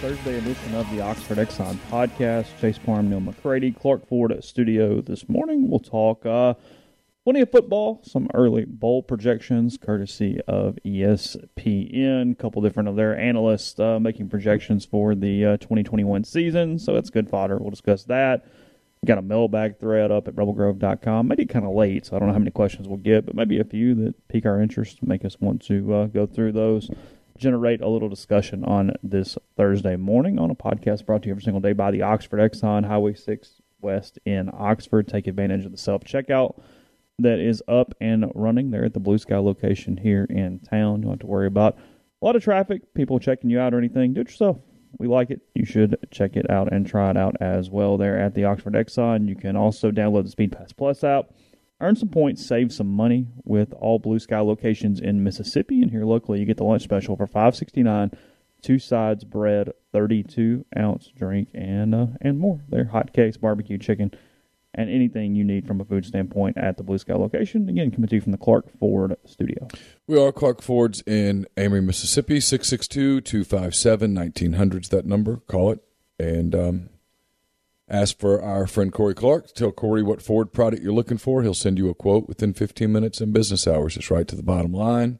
Thursday edition of the Oxford Exxon podcast. Chase Parham, Neil McCready, Clark Ford at studio this morning. We'll talk uh, plenty of football, some early bowl projections, courtesy of ESPN. A couple different of their analysts uh, making projections for the uh, 2021 season, so that's good fodder. We'll discuss that. We got a mailbag thread up at rebelgrove.com. Maybe kind of late, so I don't know how many questions we'll get, but maybe a few that pique our interest, make us want to uh, go through those generate a little discussion on this Thursday morning on a podcast brought to you every single day by the Oxford Exxon Highway 6 West in Oxford. Take advantage of the self checkout that is up and running there at the Blue Sky location here in town. You don't have to worry about a lot of traffic, people checking you out or anything. Do it yourself. We like it. You should check it out and try it out as well there at the Oxford Exxon. You can also download the Speed Pass Plus app Earn some points, save some money with all Blue Sky locations in Mississippi. And here locally, you get the lunch special for five sixty nine, two sides, bread, thirty two ounce drink, and uh, and more. There, hot cakes, barbecue chicken, and anything you need from a food standpoint at the Blue Sky location. Again, coming to you from the Clark Ford studio. We are Clark Ford's in Amory, Mississippi. 662 257 1900 that number. Call it. And um, Ask for our friend Corey Clark. Tell Corey what Ford product you're looking for. He'll send you a quote within 15 minutes in business hours. It's right to the bottom line.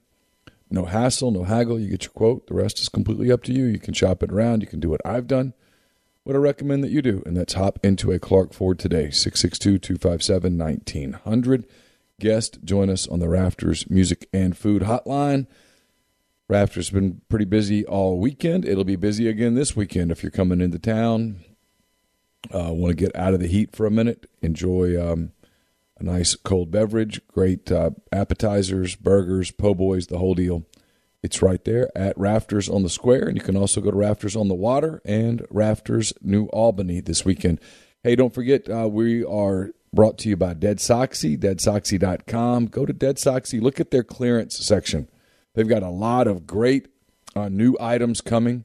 No hassle, no haggle. You get your quote. The rest is completely up to you. You can shop it around. You can do what I've done. What I recommend that you do, and that's hop into a Clark Ford today. 662 257 1900. Guest, join us on the Rafters Music and Food Hotline. Rafters been pretty busy all weekend. It'll be busy again this weekend if you're coming into town uh, want to get out of the heat for a minute, enjoy um, a nice cold beverage, great uh, appetizers, burgers, po' boys, the whole deal. It's right there at Rafters on the Square, and you can also go to Rafters on the Water and Rafters New Albany this weekend. Hey, don't forget, uh, we are brought to you by Dead Soxy, deadsoxy.com. Go to Dead Soxy, look at their clearance section. They've got a lot of great uh, new items coming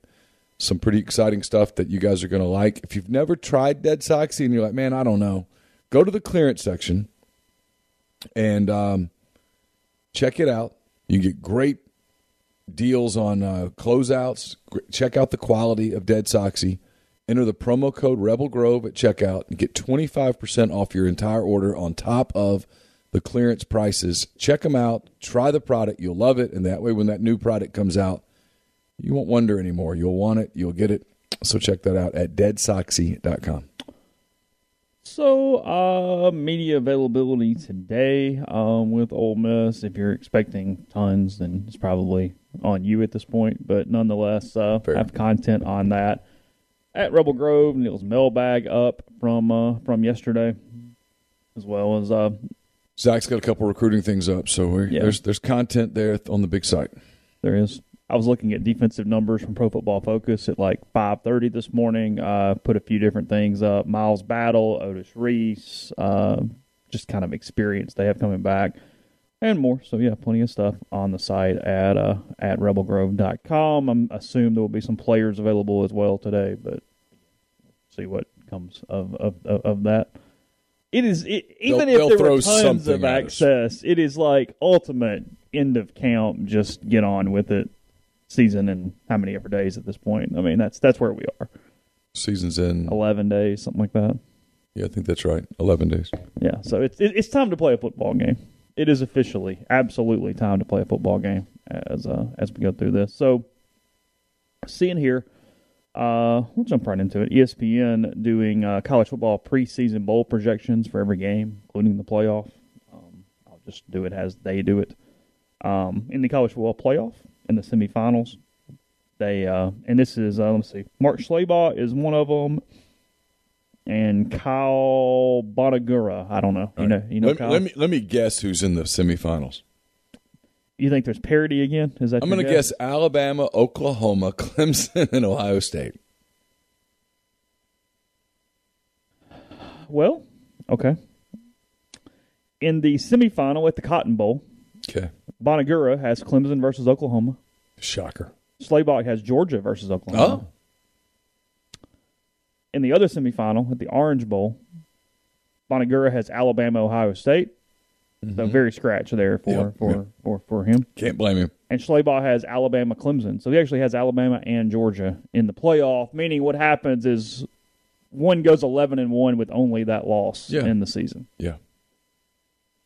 some pretty exciting stuff that you guys are going to like. If you've never tried Dead Soxy and you're like, man, I don't know, go to the clearance section and um, check it out. You get great deals on uh, closeouts. Check out the quality of Dead Soxy. Enter the promo code Rebel Grove at checkout and get 25% off your entire order on top of the clearance prices. Check them out. Try the product. You'll love it. And that way, when that new product comes out, you won't wonder anymore. You'll want it. You'll get it. So check that out at deadsoxy.com. So, uh, media availability today um, with Ole Miss. If you're expecting tons, then it's probably on you at this point. But nonetheless, uh, have content on that at Rebel Grove. Neil's mailbag up from uh, from yesterday, as well as uh, Zach's got a couple recruiting things up. So yeah. there's there's content there on the big site. There is. I was looking at defensive numbers from Pro Football Focus at like 5:30 this morning. Uh, put a few different things up: Miles Battle, Otis Reese, uh, just kind of experience they have coming back, and more. So yeah, plenty of stuff on the site at uh, at rebelgrove.com. I assume there will be some players available as well today, but see what comes of of, of that. It is it, even They'll- if there were tons of us. access, it is like ultimate end of camp. Just get on with it. Season and how many ever days at this point? I mean, that's that's where we are. Season's in. Eleven days, something like that. Yeah, I think that's right. Eleven days. Yeah, so it's it's time to play a football game. It is officially, absolutely time to play a football game as uh, as we go through this. So, seeing here, uh, we'll jump right into it. ESPN doing uh, college football preseason bowl projections for every game, including the playoff. Um, I'll just do it as they do it. Um, in the college football playoff, in the semifinals, they uh, and this is uh, let's see, Mark Schlabach is one of them and Kyle Bonagura. I don't know. You know, you know, let, Kyle. let me let me guess who's in the semifinals. you think there's parity again? Is that I'm going to guess Alabama, Oklahoma, Clemson, and Ohio State. Well, okay. In the semifinal at the Cotton Bowl, Okay, Bonagura has Clemson versus Oklahoma. shocker. Schlabach has Georgia versus Oklahoma. Oh, In the other semifinal at the Orange Bowl, Bonagura has Alabama, Ohio State. So very scratch there for Mm-hmm. Yep, for, yep. for for him. can't blame him. And Schlabach has Alabama, Clemson. So he actually has Alabama and Georgia in the playoff. Meaning, what happens is one goes eleven and one with only that loss Yeah. in the season. Yeah.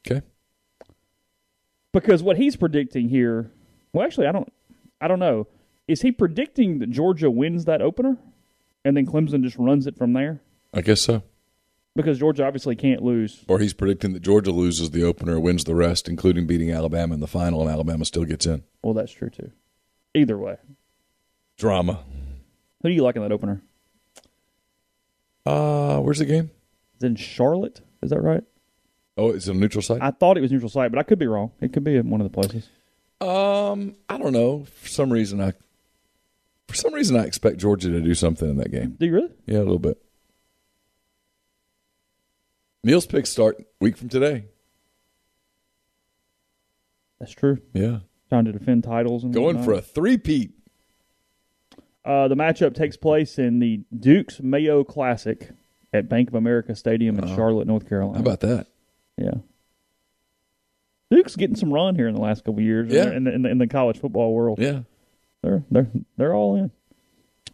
Okay. Because what he's predicting here, well, actually, I don't, I don't know. Is he predicting that Georgia wins that opener, and then Clemson just runs it from there? I guess so. Because Georgia obviously can't lose. Or he's predicting that Georgia loses the opener, wins the rest, including beating Alabama in the final, and Alabama still gets in. Well, that's true too. Either way, Drama. who do you like in that opener? Uh, where's the game? Is it in Charlotte? Is that right? Oh, it's a neutral site. I thought it was neutral site, but I could be wrong. It could be in one of the places. Um, I don't know. For some reason, I for some reason I expect Georgia to do something in that game. Do you really? Yeah, a little bit. Neil's picks start week from today. That's true. Yeah, Trying to defend titles and going whatnot. for a three-peat. Uh, the matchup takes place in the Dukes Mayo Classic at Bank of America Stadium in Charlotte, North Carolina. How about that? Yeah? Duke's getting some run here in the last couple of years. Yeah. in the, in the in the college football world. Yeah, they're they're they're all in.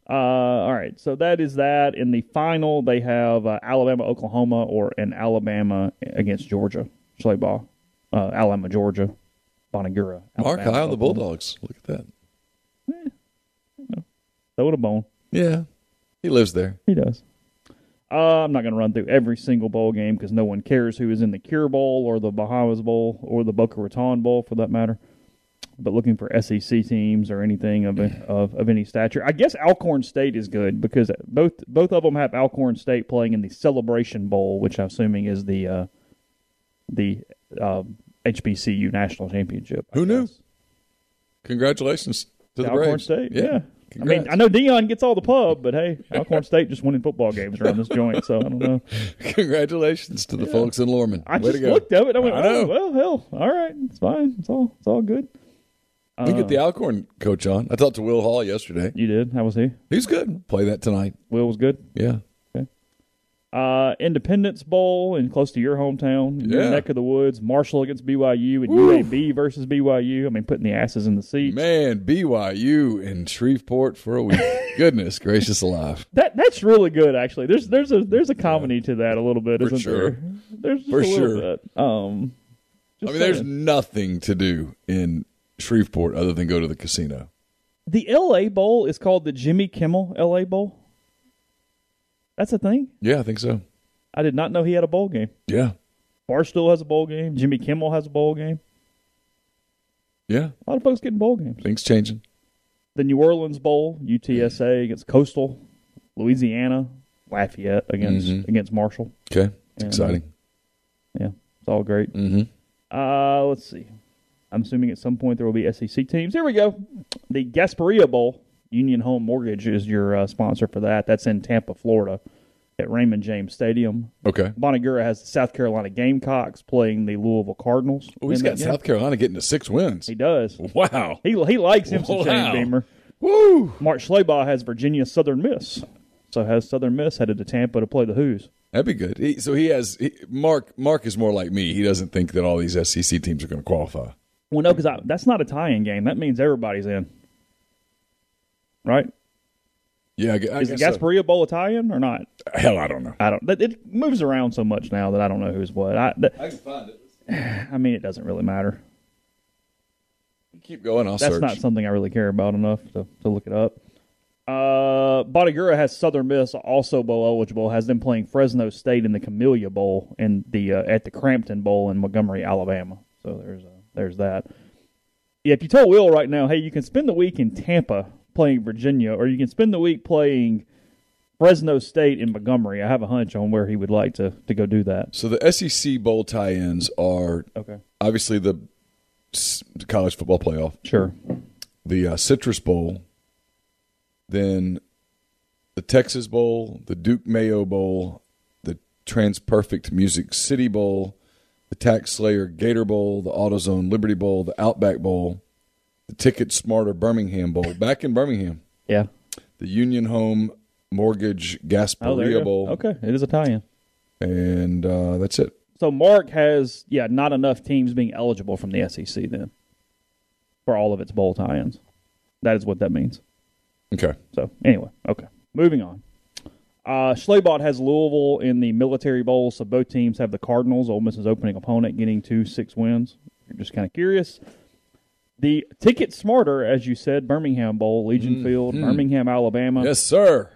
Uh, all right, so that is that. In the final, they have uh, Alabama, Oklahoma, or an Alabama against Georgia. Schlabach, uh, Alabama, Georgia, Bonagura. Mark Alabama, high on the Bulldogs. Look at that. Throw it a bone. Yeah, he lives there. He does. Uh, I'm not going to run through every single bowl game because no one cares who is in the Cure Bowl or the Bahamas Bowl or the Boca Raton Bowl for that matter. But looking for SEC teams or anything of, of of any stature, I guess Alcorn State is good because both both of them have Alcorn State playing in the Celebration Bowl, which I'm assuming is the uh, the uh, HBCU national championship. I Who knew? Congratulations to the Alcorn Braves. State, yeah. I mean, I know Deion gets all the pub, but hey, Alcorn State just winning football games around this joint, so I don't know. Congratulations to the folks in Lorman. I Way just to go. looked at it. I went, I oh, well, hell, all right, it's fine. It's all, it's all good. we can get the um, Alcorn coach on. I talked to Will Hall yesterday. You did. How was he? He's good. Play that tonight. Will was good. Yeah. Uh, Independence Bowl in close to your hometown, in your neck of the woods. Marshall against BYU and UAB versus BYU. I mean, putting the asses in the seats. Man, BYU in Shreveport for a week. Goodness gracious alive. That that's really good, actually. There's there's a there's a comedy to that a little bit, For isn't sure. there? There's just For sure. bit. Um, I mean, there's nothing to do in Shreveport other than go to the casino. the LA Bowl is called the Jimmy Kimmel LA Bowl. That's a thing. Yeah, I think so. I did not know he had a bowl game. Yeah. Barstool has a bowl game. Jimmy Kimmel has a bowl game. Yeah. A lot of folks getting bowl games. Things changing. The New Orleans Bowl, UTSA against Coastal, Louisiana, Lafayette against Mhm. against Marshall. Okay. It's And, exciting. Yeah, it's all great. Mm-hmm. Uh, let's see. I'm assuming at some point there will be SEC teams. Here we go. The Gasparilla Bowl, Union Home Mortgage is your uh, sponsor for that. That's in Tampa, Florida, at Raymond James Stadium. Okay. Bonagura has the South Carolina Gamecocks playing the Louisville Cardinals. Oh, he's got. South Carolina getting to six wins. He does. Wow. He he likes him some. Shane Beamer. Woo. Mark Schlabach has Virginia Southern Miss. So has Southern Miss headed to Tampa to play the Who's. That'd be good. He, so he has he, Mark. Mark is more like me. He doesn't think that all these SEC teams are going to qualify. Well, no, because that's not a tie-in game. That means everybody's in, right? Yeah, I, gu- I Is the guess so. Gasparilla Bowl Italian or not? Hell, I don't know. I don't. It it moves around so much now that I don't know who's what. I, that, I can find it. I mean, it doesn't really matter. Keep going. I'll That's search. not something I really care about enough to, to look it up. Uh, Bonagura has Southern Miss also bowl eligible. Has them playing Fresno State in the Camellia Bowl and the uh, at the Crampton Bowl in Montgomery, Alabama. So there's uh, there's that. Yeah, if you told Will right now, hey, you can spend the week in Tampa playing Virginia, or you can spend the week playing Fresno State in Montgomery, I have a hunch on where he would like to to go do that. So the SEC bowl tie-ins are Okay, obviously the college football playoff, sure. the uh, Citrus Bowl, then the Texas Bowl, the Duke Mayo Bowl, the Transperfect Music City Bowl, the Tax Slayer Gator Bowl, the AutoZone Liberty Bowl, the Outback Bowl, the Ticket Smarter Birmingham Bowl, back in Birmingham, Yeah. the Union Home Mortgage Oh, Gasparilla go. Bowl, Okay, it is Italian. and uh, that's it. So Mark has yeah not enough teams being eligible from the SEC then for all of its bowl tie-ins. That is what that means. Okay. So anyway, okay, moving on. Uh, Schlabach has Louisville in the Military Bowl, so both teams have the Cardinals, Ole Miss's opening opponent, getting two six wins. You're just kind of curious. The ticket smarter, as you said, Birmingham Bowl, Legion mm-hmm. Field, Birmingham, Alabama. Yes, sir.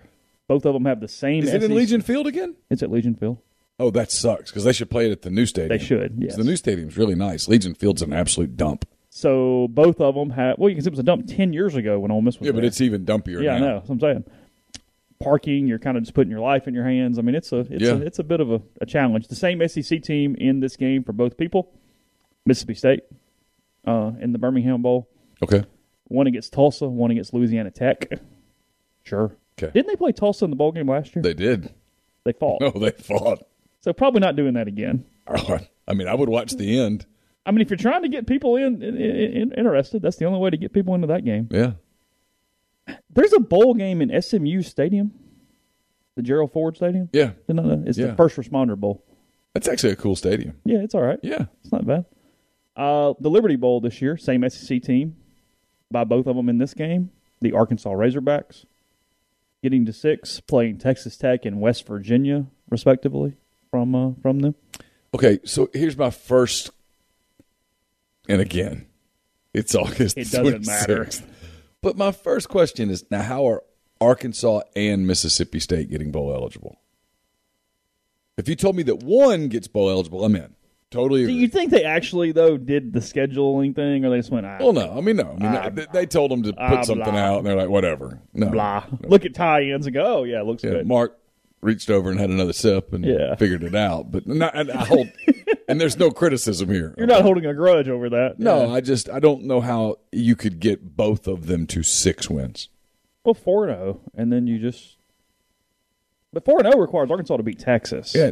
Both of them have the same. Is it in Legion Field again? It's at Legion Field. Oh, that sucks because they should play it at the new stadium. They should. Yes. The new stadium's really nice. Legion Field's an absolute dump. So both of them have. Well, you can see it was a dump ten years ago when Ole Miss was Yeah, but it's even dumpier now. yeah, I know. That's what I'm saying. Parking, you're kind of just putting your life in your hands. I mean, it's a it's Yeah. a, it's a bit of a, a challenge. The same SEC team in this game for both people, Mississippi State, uh, in the Birmingham Bowl. Okay. One against Tulsa, one against Louisiana Tech. Sure. Okay. Didn't they play Tulsa in the bowl game last year? They did. They fought. No, they fought. So probably not doing that again. I mean, I would watch the end. I mean, if you're trying to get people in, in, in interested, that's the only way to get people into that game. Yeah. There's a bowl game in SMU Stadium, the Gerald Ford Stadium. Yeah. It's Yeah. the First Responder Bowl. That's actually a cool stadium. Yeah, it's all right. Yeah. It's not bad. Uh, the Liberty Bowl this year, same SEC team by both of them in this game. The Arkansas Razorbacks getting to six, playing Texas Tech and West Virginia, respectively, from uh, from them. Okay, so here's my first. And again, it's August. It doesn't matter. But my first question is now: How are Arkansas and Mississippi State getting bowl eligible? If you told me that one gets bowl eligible, I'm in. Totally. Do Agree. you think they actually though did the scheduling thing, or they just went ah, well, no. I mean, no. I mean, Ah, they, they told them to put ah, something blah. out, and they're like, whatever. No. blah? Look at tie-ins and go, oh yeah, it looks Yeah, good. Mark reached over and had another sip and Yeah. figured it out. But not, and I hold, and there's no criticism here. You're not holding a grudge over that. No, Yeah. I just I don't know how you could get both of them to six wins. well, four zero, and then you just. But four and zero requires Arkansas to beat Texas Yeah,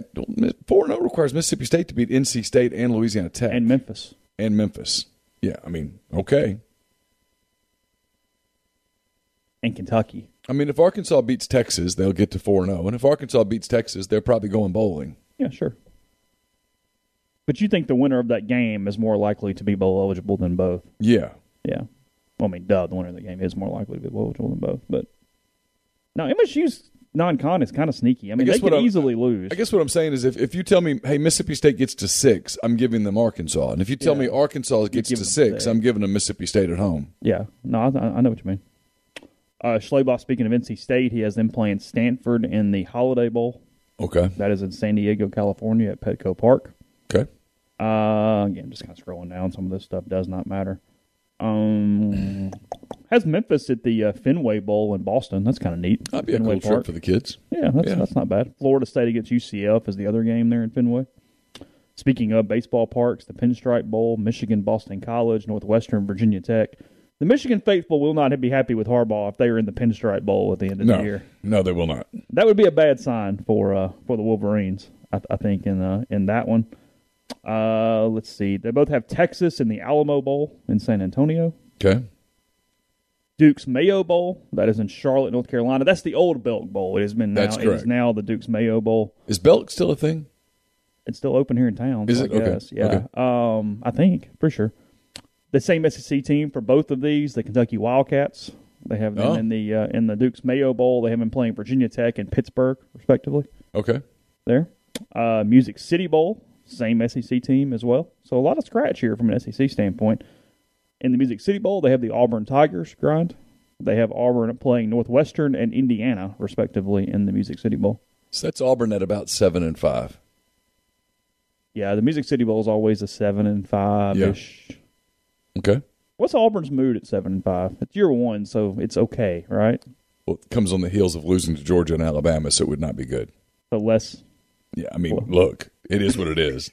four zero oh requires Mississippi State to beat NC State and Louisiana Tech and Memphis. and Memphis. Yeah, I mean, okay. and Kentucky. I mean, if Arkansas beats Texas, they'll get to four zero, oh. and if Arkansas beats Texas, they're probably going bowling. Yeah, sure. But you think the winner of that game is more likely to be bowl eligible than both? Yeah, Yeah. Well, I mean, duh, the winner of the game is more likely to be bowl eligible than both. But now MSU's non-con is kind of sneaky. I mean, guess they could I'm- easily lose. I guess what I'm saying is if, if you tell me, hey, Mississippi State gets to six, I'm giving them Arkansas, and if you tell Yeah. me Arkansas gets to six, six. I'm giving them Mississippi State at home. Yeah, no, I, I know what you mean. Uh, speaking of NC State, he has them playing Stanford in the Holiday Bowl. Okay, That is in San Diego, California, at Petco Park. okay. Uh, again, just kind of scrolling down. Some of this stuff does not matter. Um, has Memphis at the uh, Fenway Bowl in Boston. That's kind of neat. That'd be a Fenway cool trip for the kids. Yeah, that's Yeah. that's not bad. Florida State against UCF is the other game there in Fenway. Speaking of baseball parks, the Pinstripe Bowl, Michigan Boston College, Northwestern Virginia Tech. The Michigan faithful will not be happy with Harbaugh if they are in the Pinstripe Bowl at the end of No, the year. no, they will not. That would be a bad sign for uh, for the Wolverines. I, I think in uh, in that one. Uh, let's see. They both have Texas in the Alamo Bowl in San Antonio. Okay, Duke's Mayo Bowl. That is in Charlotte, North Carolina. That's the old Belk Bowl. It has been now. That's It is now the Duke's Mayo Bowl. Is Belk still a thing? It's still open here in town. Is it? I Okay. Yeah. Okay. Um, I think for sure. The same SEC team for both of these, the Kentucky Wildcats. They have them Oh. in the uh, in the Duke's Mayo Bowl. They have been playing Virginia Tech and Pittsburgh, respectively. Okay. There, uh, Music City Bowl, same SEC team as well. So a lot of scratch here from an SEC standpoint. In the Music City Bowl, they have the Auburn Tigers grind. They have Auburn playing Northwestern and Indiana, respectively, in the Music City Bowl. So that's Auburn at about seven and five. Yeah, the Music City Bowl is always a seven and five ish. Okay. What's Auburn's mood at seven and five? It's year one, so it's okay, right? Well, it comes on the heels of losing to Georgia and Alabama, so it would not be good. So less, Yeah, I mean, look, it is what it is.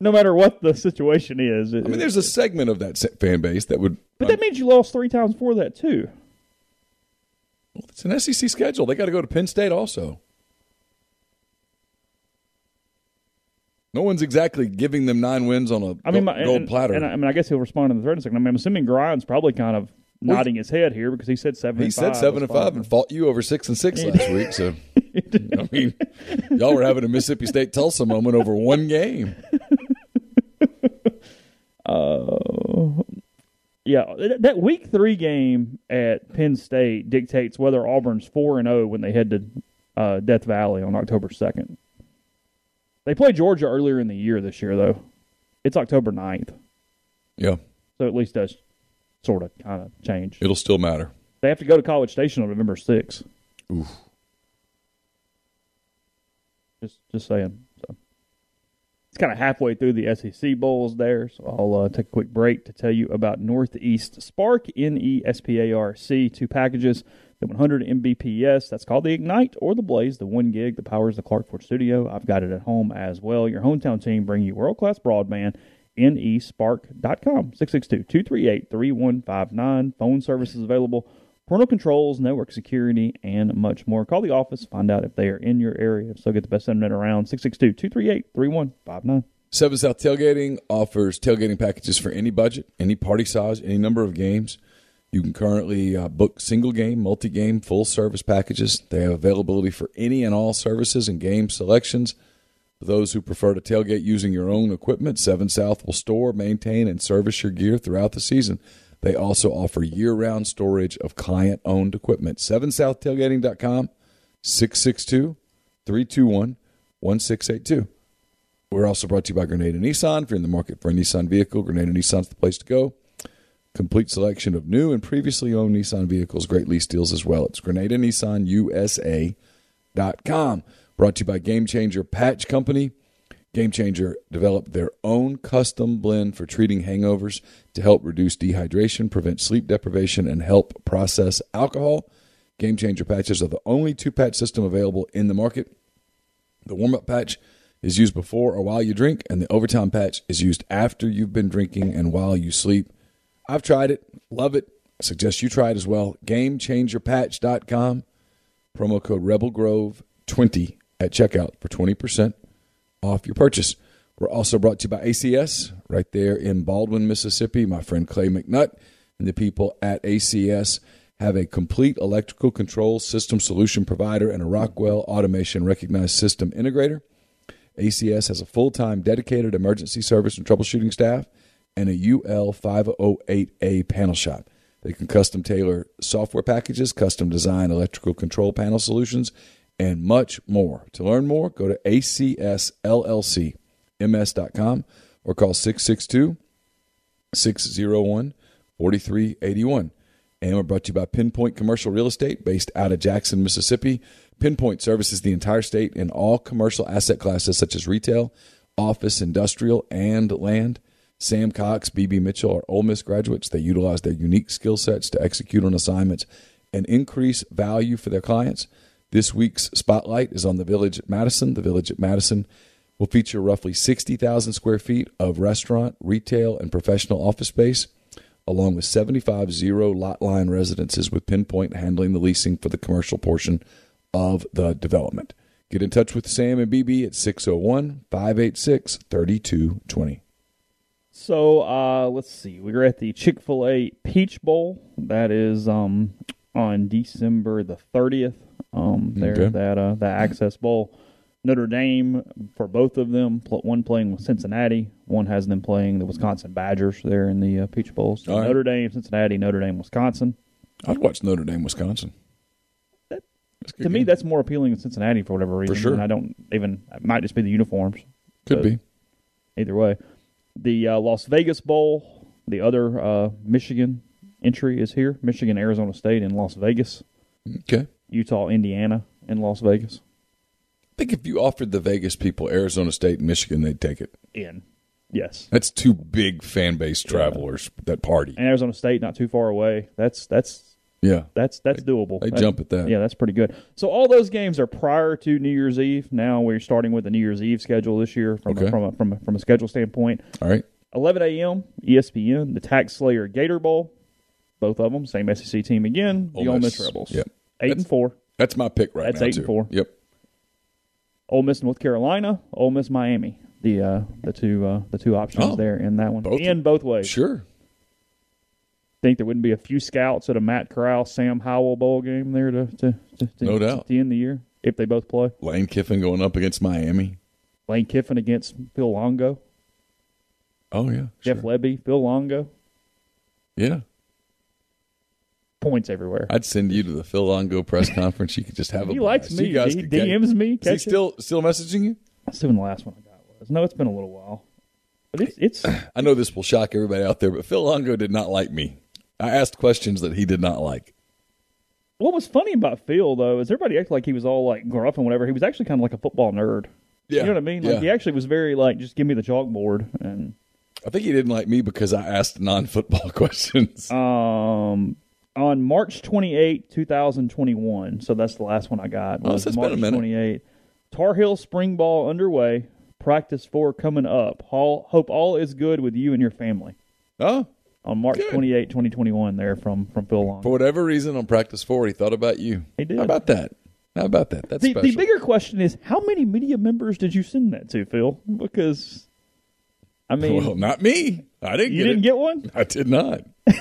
no matter what the situation is. It, I mean, there's a segment of that fan base that would. but that means you lost three times before that too. Well, it's an SEC schedule. They got to go to Penn State also. No one's exactly giving them nine wins on a I mean, gold, my, gold and, platter. And I, I mean, I guess he'll respond in the third and second. I mean, I'm assuming Grind's probably kind of nodding his head here because he said seven. he and said five seven and five and fought you over six and six last week. So, I mean, y'all were having a Mississippi State Tulsa moment over one game. Oh yeah, that- that week three game at Penn State dictates whether Auburn's four and zero when they head to uh, Death Valley on October second. They play Georgia earlier in the year this year, though. It's October 9th, Yeah, so at least that's sort of kind of change. it'll still matter. They have to go to College Station on November sixth. Oof. Just just saying. So it's kind of halfway through the SEC bowls there, so I'll uh, take a quick break to tell you about Northeast Spark N E S P A R C two packages. The 100 Mbps, that's called the Ignite or the Blaze, the one gig that powers the Clark Ford Studio. I've got it at home as well. Your hometown team bring you world class broadband. nesparc.com 662-238-3159 phone services available parental controls network security and much more call the office find out if they are in your area so get the best internet around 662-238-3159 Seven South Tailgating offers tailgating packages for any budget, any party size, any number of games. You can currently uh, book single game, multi game, full service packages. They have availability for any and all services and game selections. Those who prefer to tailgate using your own equipment, Seven South will store, maintain, and service your gear throughout the season. They also offer year round storage of client owned equipment. 7SouthTailgating.com, 662 321 1682. We're also brought to you by Grenada Nissan. If you're in the market for a Nissan vehicle, Grenada Nissan's the place to go. Complete selection of new and previously owned Nissan vehicles, great lease deals as well. It's GrenadaNissanUSA.com. Brought to you by Game Changer Patch Company. Game Changer developed their own custom blend for treating hangovers to help reduce dehydration, prevent sleep deprivation, and help process alcohol. Game Changer patches are the only two patch system available in the market. The warm up patch is used before or while you drink, and the overtime patch is used after you've been drinking and while you sleep. I've tried it, love it. I suggest you try it as well. GameChangerPatch.com. Promo code RebelGrove20 at checkout for 20% off your purchase. We're also brought to you by ACS right there in Baldwin, Mississippi. My friend Clay McNutt and the people at ACS have a complete electrical control system solution provider and a Rockwell Automation recognized system integrator. ACS has a full time dedicated emergency service and troubleshooting staff and a UL 508A panel shop. They can custom tailor software packages, custom design electrical control panel solutions, and much more. To learn more, go to acsllcms.com or call 662 601 4381. And we're brought to you by Pinpoint Commercial Real Estate, based out of Jackson, Mississippi. Pinpoint services the entire state in all commercial asset classes such as retail, office, industrial, and land. Sam Cox, BB Mitchell are Ole Miss graduates. They utilize their unique skill sets to execute on assignments and increase value for their clients. This week's spotlight is on the Village at Madison. The Village at Madison will feature roughly 60,000 square feet of restaurant, retail, and professional office space, along with 75 zero lot line residences, with Pinpoint handling the leasing for the commercial portion of the development. Get in touch with Sam and BB at 601 586 3220. So uh, let's see. We were at the Chick Fil A Peach Bowl. That is um, on December the thirtieth. Um, there Okay. that uh, that Access Bowl. Notre Dame for both of them. One playing with Cincinnati. One has them playing the Wisconsin Badgers there in the uh, Peach Bowl. So right. Notre Dame, Cincinnati, Notre Dame, Wisconsin. I'd watch Notre Dame, Wisconsin. Good To me, that's more appealing than Cincinnati for whatever reason. sure. And I don't even. It might just be the uniforms. could be. either way. The uh, Las Vegas Bowl, the other uh, Michigan entry is here. Michigan, Arizona State in Las Vegas. Okay. Utah, Indiana in Las Vegas. I think if you offered the Vegas people Arizona State and Michigan, they'd take it. In. Yes. That's two big fan base travelers that party. And Arizona State not too far away. That's that's Yeah. that's that's doable. they That- jump at that. Yeah, that's pretty good. So all those games are prior to New Year's Eve. Now we're starting with the New Year's Eve schedule this year from Okay. a, from a, from a, from a schedule standpoint. All right. 11 a.m. ESPN, the Tax Slayer Gator Bowl. Both of them, same SEC team again. the Ole Ole Miss Miss. Rebels. Yep. Eight and four. That's my pick right That's now. eight and four. Yep. Ole Miss North Carolina, Ole Miss Miami. The uh, the two uh, the two options Oh, there in that one. both- in both ways. Sure. Think there wouldn't be a few scouts at a Matt Corral Sam Howell bowl game there to to, to, to No doubt. to end the year if they both play. Lane Kiffin going up against Miami. Lane Kiffin against Phil Longo, Oh yeah. Jeff sure. Lebby, Phil Longo. Yeah. Points everywhere. I'd send you to the Phil Longo press conference. You could just have a he likes blast. me. You guys He could get- DMs me. Is he catch it. still still messaging you? That's when the last one I got was. No, it's been a little while. But it's it's I know this will shock everybody out there, but Phil Longo did not like me. I asked questions that he did not like. what was funny about Phil though is everybody acted like he was all like gruff and whatever. He was actually kind of like a football nerd. Yeah. You know what I mean? Like Yeah. he actually was very like just give me the chalkboard and I think he didn't like me because I asked non-football questions. um on March 28, 2021. So that's the last one I got. Oh, so it's been a minute. 28. Tar Heel spring ball underway. Practice 4 coming up. All, hope all is good with you and your family. oh, On March Good. 28, 2021 there from from Phil Longo. for whatever reason on practice four, he thought about you. He did. How about that? How about that? That's The, special. the bigger question is how many media members did you send that to, Phil? Because I mean, well, not me. I didn't you get didn't it. get one. I did not.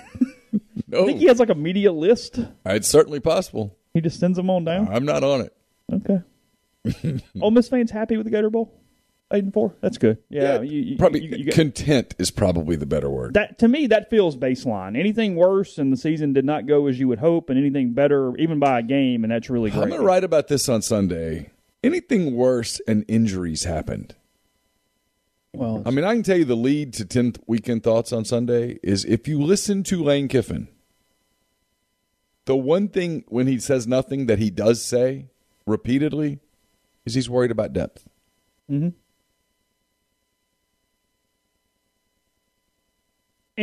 no, I think oh. he has like a media list. it's certainly possible. He just sends them on down. I'm not on it. Okay. Ole oh, Miss fans happy with the Gator Bowl? Eight and four. That's good. Yeah. you, you, probably you- you content is probably the better word. that to me that feels baseline. Anything worse and the season did not go as you would hope, and anything better even by a game, and that's really great. I'm going to write about this on Sunday. Anything worse and injuries happened. Well, I mean, I can tell you the lead to 10th weekend thoughts on Sunday is if you listen to Lane Kiffin, the one thing when he says nothing that he does say repeatedly is he's worried about depth. and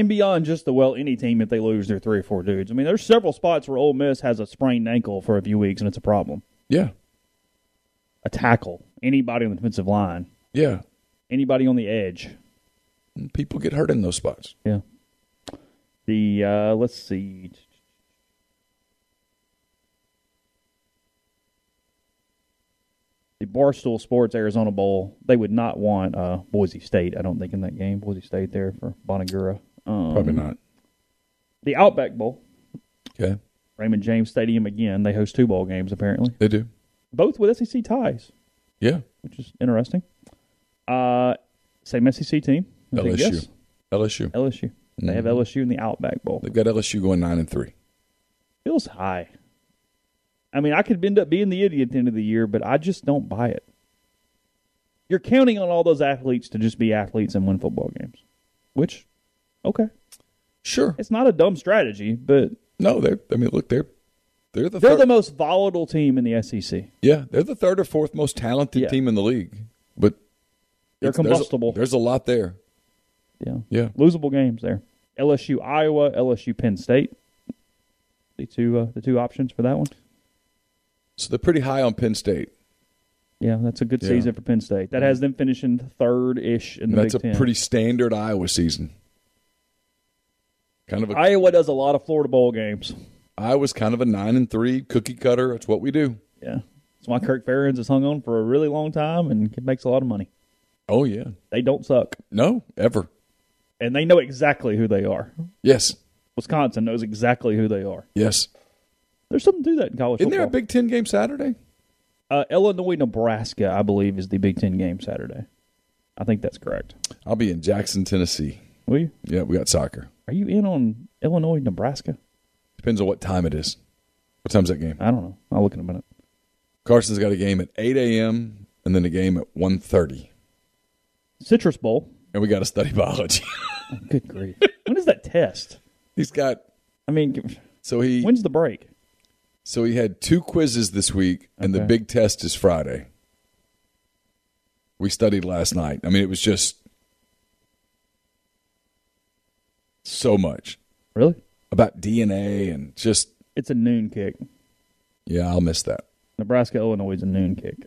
beyond just the well, any team if they lose their three or four dudes. I mean, there's several spots where Ole Miss has a sprained ankle for a few weeks, and it's a problem. Yeah. A tackle, anybody on the defensive line, Yeah. anybody on the edge. And people get hurt in those spots. Yeah. The uh, let's see. The Barstool Sports Arizona Bowl. They would not want uh, Boise State. I don't think in that game. Boise State there for Bonagura. Um, Probably not. The Outback Bowl. Okay. Raymond James Stadium again. They host two bowl games apparently, They do. both with SEC ties, Yeah. which is interesting. Uh, same SEC team. LSU. LSU. LSU. They have LSU in the Outback Bowl. They've got LSU going 9 and 3. feels high. I mean, I could end up being the idiot at the end of the year, but I just don't buy it. You're counting on all those athletes to just be athletes and win football games, which, okay, Sure. it's not a dumb strategy, but No, they're I mean, look, they're they're the they're third, the most volatile team in the SEC. Yeah, they're the third or fourth most talented Yeah. team in the league. But They're it's- there's a- combustible. There's a, lot there. Yeah, Yeah. losable games there. LSU, Iowa, LSU, Penn State. The two, uh, the two options for that one. So they're pretty high on Penn State. Yeah, that's a good Yeah. season for Penn State. That has them finishing third ish in And the that's Big a Ten. pretty standard Iowa season. Kind of a Iowa does a lot of Florida bowl games. Iowa's kind of a nine and three cookie cutter. It's what we do. Yeah. That's why Kirk Ferentz has hung on for a really long time and makes a lot of money. Oh yeah. They don't suck. No, ever. and they know exactly who they are. Yes. Wisconsin knows exactly who they are. Yes. There's something to that in college Isn't football. there a Big Ten game Saturday? uh, Illinois, Nebraska, I believe, is the Big Ten game Saturday. I think that's correct. I'll be in Jackson, Tennessee. Will you? Yeah, we got soccer. Are you in on Illinois, Nebraska? Depends on what time it is. What time's that game? I don't know. I'll look in a minute. Carson's got a game at 8 a.m. and then a game at 1.30. Citrus Bowl. And we got to study biology. Good grief. when is that test? He's got I mean, so he when's the break? So he had two quizzes this week and the big test is Friday. We studied last night. I mean, it was just so much Really? about DNA and just It's a noon kick. yeah, I'll miss that. Nebraska, Illinois is a noon kick.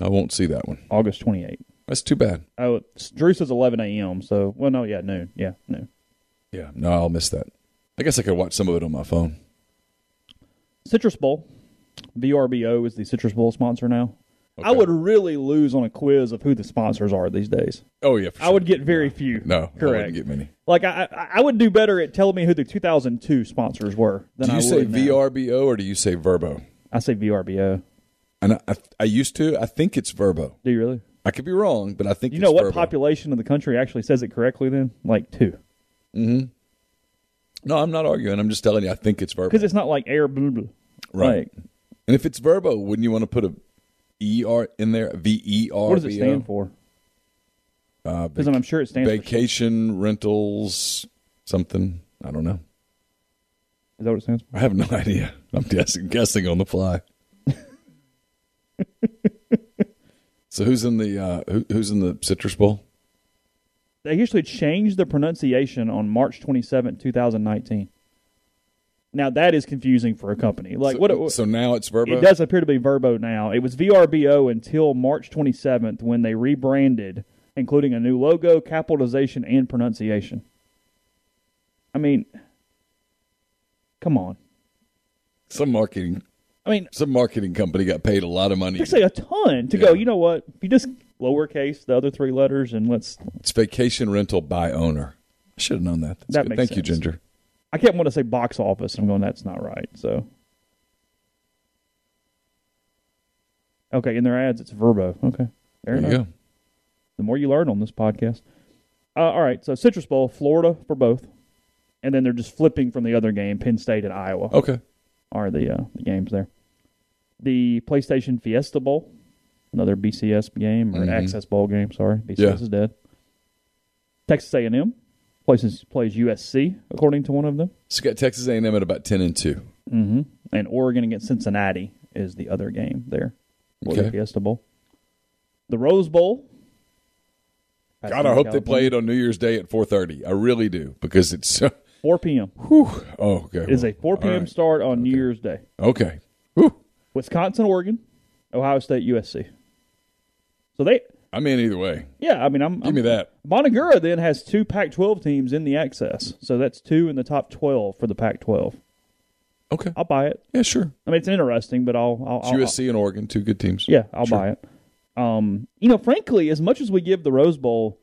I won't see that one. August 28th. That's too bad. Oh, Drew says 11 a.m. So, well, no, yeah, noon. Yeah, noon. Yeah, no, I'll miss that. I guess I could watch some of it on my phone. Citrus Bowl. VRBO is the Citrus Bowl sponsor now. I would really lose on a quiz of who the sponsors are these days. Oh yeah, for I would get very few. no, correct. I wouldn't get many. Like I, I, I would do better at telling me who the 2002 sponsors were. Do you I say would now. VRBO or do you say Verbo? I say VRBO. And I, I, I used to. I think it's Verbo. Do you really? I could be wrong, but I think You know what Verbo. population of the country actually says it correctly? Then, like two, Hmm. No, I'm not arguing. I'm just telling you. I think it's Verbo. because it's not like air blah blah. Right. Like, And if it's Verbo, wouldn't you want to put a ER in there? V E R. what does it stand for? Uh, Because vac- I'm sure it stands for. vacation rentals something. I don't know. Is that what it stands for? I have no idea. I'm guessing guessing on the fly. so who's in the uh, who, who's in the Citrus Bowl? They actually changed the pronunciation on March 27, 2019. Now that is confusing for a company. Like so, what? It, so now it's Verbo. It does appear to be Verbo now. It was VRBO until March 27th when they rebranded, including a new logo, capitalization, and pronunciation. I mean, come on. Some marketing I mean, some marketing company got paid a lot of money. they say a ton to go. You know what? If you just lowercase the other three letters and let's. It's vacation rental by owner. I should have known that. That's That good. Thank you. Ginger. I kept wanting to say box office. I'm going. That's not right. So. Okay, in their ads, it's Verbo. Okay, There there, you go. The more you learn on this podcast. Uh, all right, so Citrus Bowl, Florida for both, and then they're just flipping from the other game. Penn State and Iowa Okay. are the uh, the games there. The PlayStation Fiesta Bowl, another BCS game or Mhm. Access Bowl game. Sorry, BCS Yeah. is dead. Texas A&M plays plays USC according to one of them, So you got Texas A&M at about ten and two. mm-hmm. and Oregon against Cincinnati is the other game there for the Okay. Fiesta Bowl. The Rose Bowl. God, I hope they play it on New Year's Day at four thirty. I really do because it's. 4 p.m. Whew. Oh, okay. It is a 4 p.m. right. start on New Year's Day. Okay. Whew. Wisconsin, Oregon, Ohio State, USC. So they, I'm in either way. yeah, I mean, I'm. Give I'm me that. Bonagura then has two Pac-12 teams in the Access, so that's two in the top 12 for the Pac-12. Okay. I'll buy it. Yeah, sure. I mean, it's interesting, but I'll. I'll, It's I'll USC and Oregon, two good teams. yeah, I'll Sure. buy it. Um, you know, frankly, as much as we give the Rose Bowl,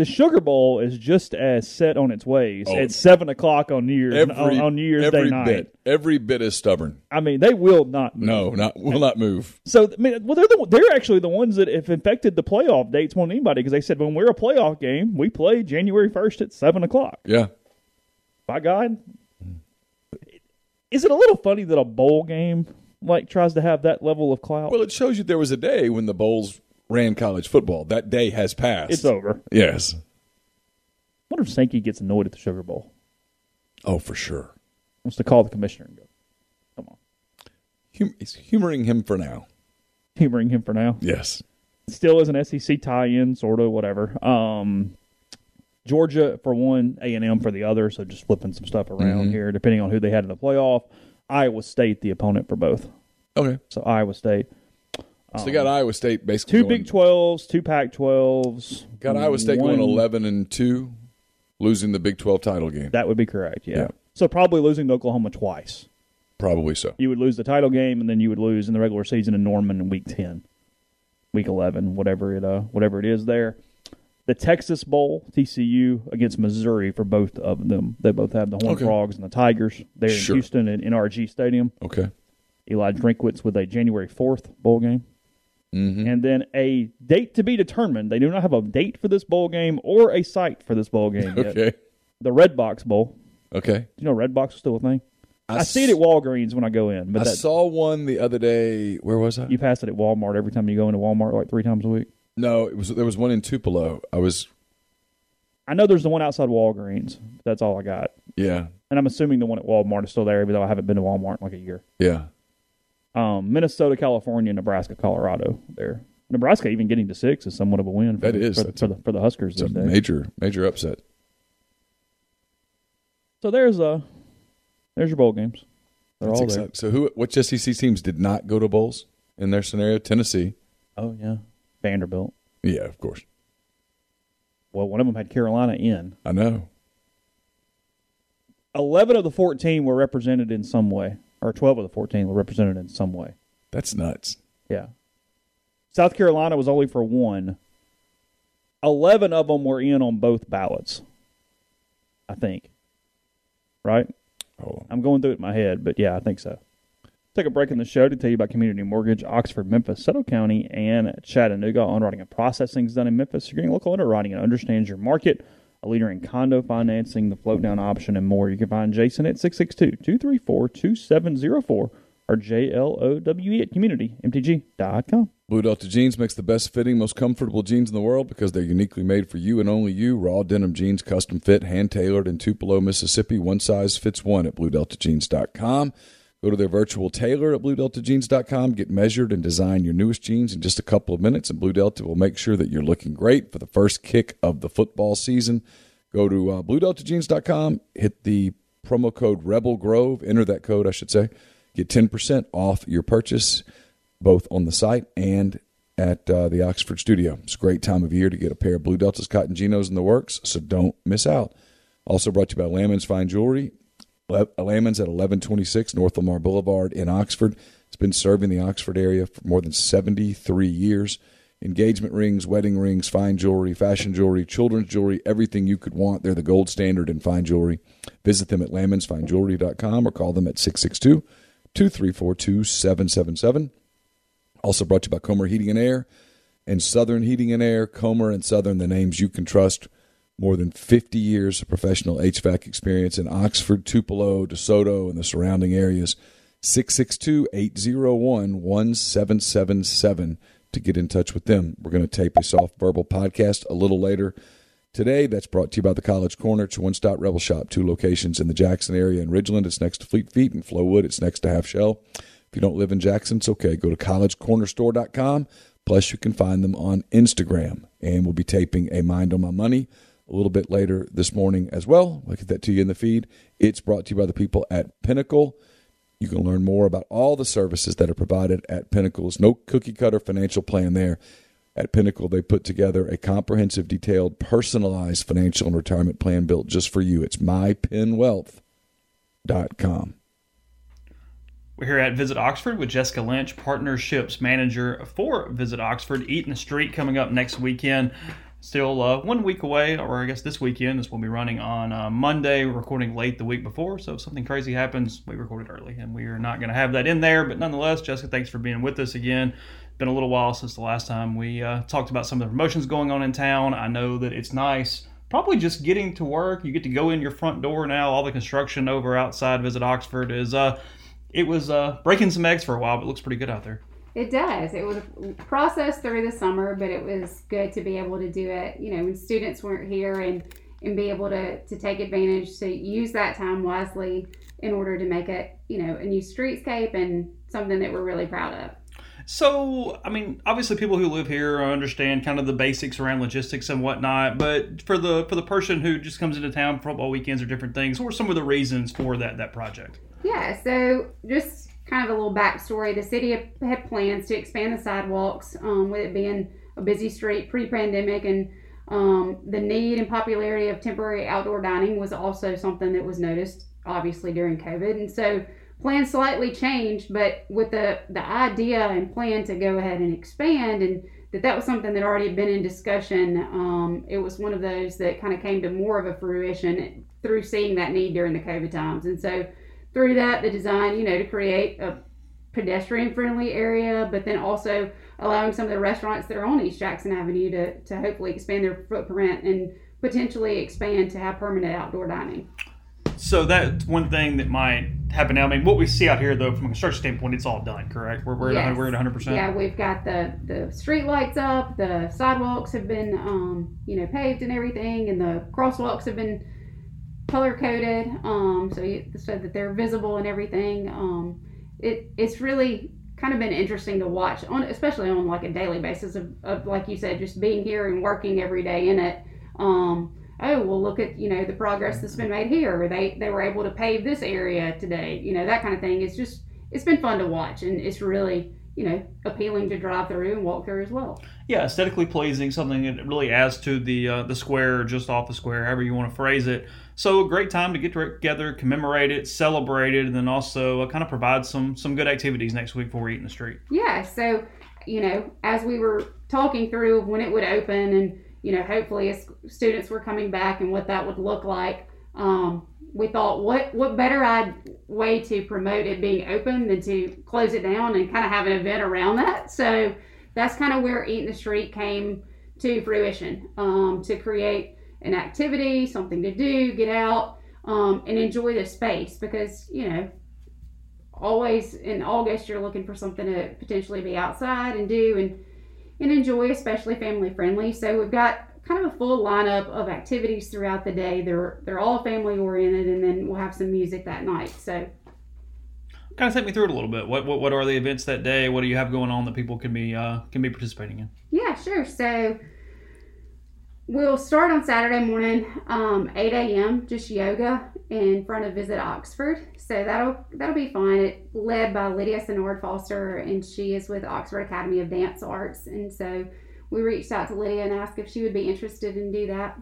the Sugar Bowl is just as set on its ways. Oh. It's seven o'clock on New Year's Every on, on New Year's every Day night. bit, every bit is stubborn. I mean, they will not. Move. No, not will not move. So I mean, well, they're the, they're actually the ones that have infected the playoff dates more than anybody because they said when we're a playoff game, we play January first at seven o'clock. Yeah. By God, is it a little funny that a bowl game like tries to have that level of clout? Well, it shows you there was a day when the Bulls ran college football. That day has passed. it's over. Yes. Wonder if Sankey gets annoyed at the Sugar Bowl? Oh, for sure. Wants to call the commissioner and go, "Come on, Hum- he's humoring him for now. humoring him for now." Yes. Still is an SEC tie-in, sort of whatever. Um, Georgia for one, A and M for the other. So just flipping some stuff around Mm-hmm. here, depending on who they had in the playoff. Iowa State, the opponent for both. Okay. So Iowa State, So they got Iowa State basically Um, two going, Big Twelves, two Pac twelves. got Iowa State going eleven and two, losing the Big Twelve title game. That would be correct. Yeah. Yeah. So probably losing to Oklahoma twice. Probably so. You would lose the title game, and then you would lose in the regular season in Norman in Week Ten, Week Eleven, whatever it uh whatever it is there. the Texas Bowl, TCU against Missouri for both of them. They both have the Horned Okay. Frogs and the Tigers. They're Sure. in Houston at NRG Stadium. Okay. Eli Drinkwitz with a January 4th bowl game. Mm-hmm. And then a date to be determined. They do not have a date for this bowl game or a site for this bowl game yet. Okay. The Red Box Bowl. Okay. Do you know Red Box is still a thing? I see it at Walgreens when I go in, but I that, saw one the other day. Where was I? you pass it at Walmart every time you go into Walmart like three times a week. no, it was there was one in Tupelo. I was I know there's the one outside Walgreens. That's all I got. yeah And I'm assuming the one at Walmart is still there, even though I haven't been to Walmart in like a year. yeah. Um, Minnesota, California, Nebraska, Colorado. There, Nebraska even getting to six is somewhat of a win. For That the, for, for the for the Huskers It's a days. major major upset. So there's uh there's your bowl games. They're That's all there. So who? Which SEC teams did not go to bowls in their scenario? Tennessee. Oh yeah, Vanderbilt. Yeah, of course. Well, one of them had Carolina in. I know. Eleven of the fourteen were represented in some way, or twelve of the fourteen were represented in some way. That's nuts. Yeah. South Carolina was only for one. Eleven of them were in on both ballots. I think. Right? Oh, I'm going through it in my head, but yeah, I think so. Take a break in the show to tell you about Community Mortgage, Oxford, Memphis, Settle County, and Chattanooga. Underwriting and processing is done in Memphis. You're getting local underwriting and understands your market. A leader in condo financing, the float down option, and more. You can find Jason at 662 234 2704 or JLOWE at communitymtg.com. Blue Delta Jeans makes the best fitting, most comfortable jeans in the world because they're uniquely made for you and only you. Raw denim jeans, custom fit, hand tailored in Tupelo, Mississippi. One size fits one at BlueDeltaJeans.com. Go to their virtual tailor at BlueDeltaJeans.com. Get measured and design your newest jeans in just a couple of minutes, and Blue Delta will make sure that you're looking great for the first kick of the football season. Go to uh, BlueDeltaJeans.com, hit the promo code Rebel Grove, enter that code, I should say. Get 10% off your purchase both on the site and at uh, the Oxford studio. It's a great time of year to get a pair of Blue Deltas Cotton Genos in the works, so don't miss out. Also brought to you by Lammons Fine Jewelry. Lammons at 1126 North Lamar Boulevard in Oxford. It's been serving the Oxford area for more than 73 years. Engagement rings, wedding rings, fine jewelry, fashion jewelry, children's jewelry, everything you could want. They're the gold standard in fine jewelry. Visit them at lammonsfinejewelry.com or call them at 662 234 2777. Also brought to you by Comer Heating and Air and Southern Heating and Air. Comer and Southern, the names you can trust. More than 50 years of professional HVAC experience in Oxford, Tupelo, DeSoto, and the surrounding areas. 662 801 1777 to get in touch with them. We're going to tape a soft verbal podcast a little later today. That's brought to you by the College Corner. It's one stop rebel shop, two locations in the Jackson area in Ridgeland. It's next to Fleet Feet and Flowwood. It's next to Half Shell. If you don't live in Jackson, it's okay. Go to collegecornerstore.com. Plus, you can find them on Instagram. And we'll be taping a Mind on My Money a little bit later this morning as well. I'll get that to you in the feed. It's brought to you by the people at Pinnacle. You can learn more about all the services that are provided at Pinnacle. There's no cookie cutter financial plan there. At Pinnacle, they put together a comprehensive, detailed, personalized financial and retirement plan built just for you. It's mypinwealth.com. We're here at Visit Oxford with Jessica Lynch, Partnerships Manager for Visit Oxford. The Street coming up next weekend. Still uh, one week away, or I guess this weekend. This will be running on uh, Monday. Recording late the week before, so if something crazy happens, we recorded early, and we are not going to have that in there. But nonetheless, Jessica, thanks for being with us again. Been a little while since the last time we uh, talked about some of the promotions going on in town. I know that it's nice probably just getting to work. You get to go in your front door now. All the construction over outside Visit Oxford is uh it was uh breaking some eggs for a while, but looks pretty good out there. It does. It was a process through the summer, but it was good to be able to do it, you know, when students weren't here and and be able to to take advantage to use that time wisely in order to make it, you know, a new streetscape and something that we're really proud of. So, I mean, obviously, people who live here understand kind of the basics around logistics and whatnot. But for the for the person who just comes into town for football weekends or different things, what are some of the reasons for that that project? Yeah, so just kind of a little backstory. The city had plans to expand the sidewalks, um, with it being a busy street pre-pandemic, and um, the need and popularity of temporary outdoor dining was also something that was noticed, obviously during COVID, and so plans slightly changed. But with the the idea and plan to go ahead and expand and that that was something that already had been in discussion. Um, it was one of those that kind of came to more of a fruition through seeing that need during the COVID times. And so through that, the design, you know, to create a pedestrian friendly area, but then also allowing some of the restaurants that are on East Jackson Avenue to, to hopefully expand their footprint and potentially expand to have permanent outdoor dining. So that's one thing that might happen now. I mean, what we see out here, though, from a construction standpoint, it's all done, correct? We're, we're, Yes. at, we're at 100%. Yeah, we've got the the street lights up, the sidewalks have been um, you know paved and everything, and the crosswalks have been color coded um, so you, so that they're visible and everything. Um, it it's really kind of been interesting to watch on especially on like a daily basis of, of like you said just being here and working every day in it um, oh well look at you know the progress that's been made here they they were able to pave this area today you know that kind of thing it's just it's been fun to watch and it's really you know appealing to drive through and walk through as well yeah, aesthetically pleasing, something that really adds to the uh, the square, or just off the square, however you want to phrase it. So a great time to get together, commemorate it, celebrate it, and then also uh, kind of provide some some good activities next week before we eat in the street. yeah so you know as we were talking through when it would open and you know hopefully as students were coming back and what that would look like um, we thought what what better I'd, way to promote it being open than to close it down and kind of have an event around that so that's kind of where eat in the street came to fruition um, to create an activity something to do get out um, and enjoy the space because you know always in August you're looking for something to potentially be outside and do and and enjoy, especially family friendly. So we've got kind of a full lineup of activities throughout the day. They're they're all family oriented, and then we'll have some music that night. So Kind of take me through it a little bit. What what, what are the events that day? What do you have going on that people can be uh, can be participating in? yeah, sure. So we'll start on Saturday morning, um, 8 a.m. Just yoga in front of Visit Oxford. So that'll that'll be fun. It led by Lydia Senard Foster, and she is with Oxford Academy of Dance Arts. And so we reached out to Lydia and asked if she would be interested in do that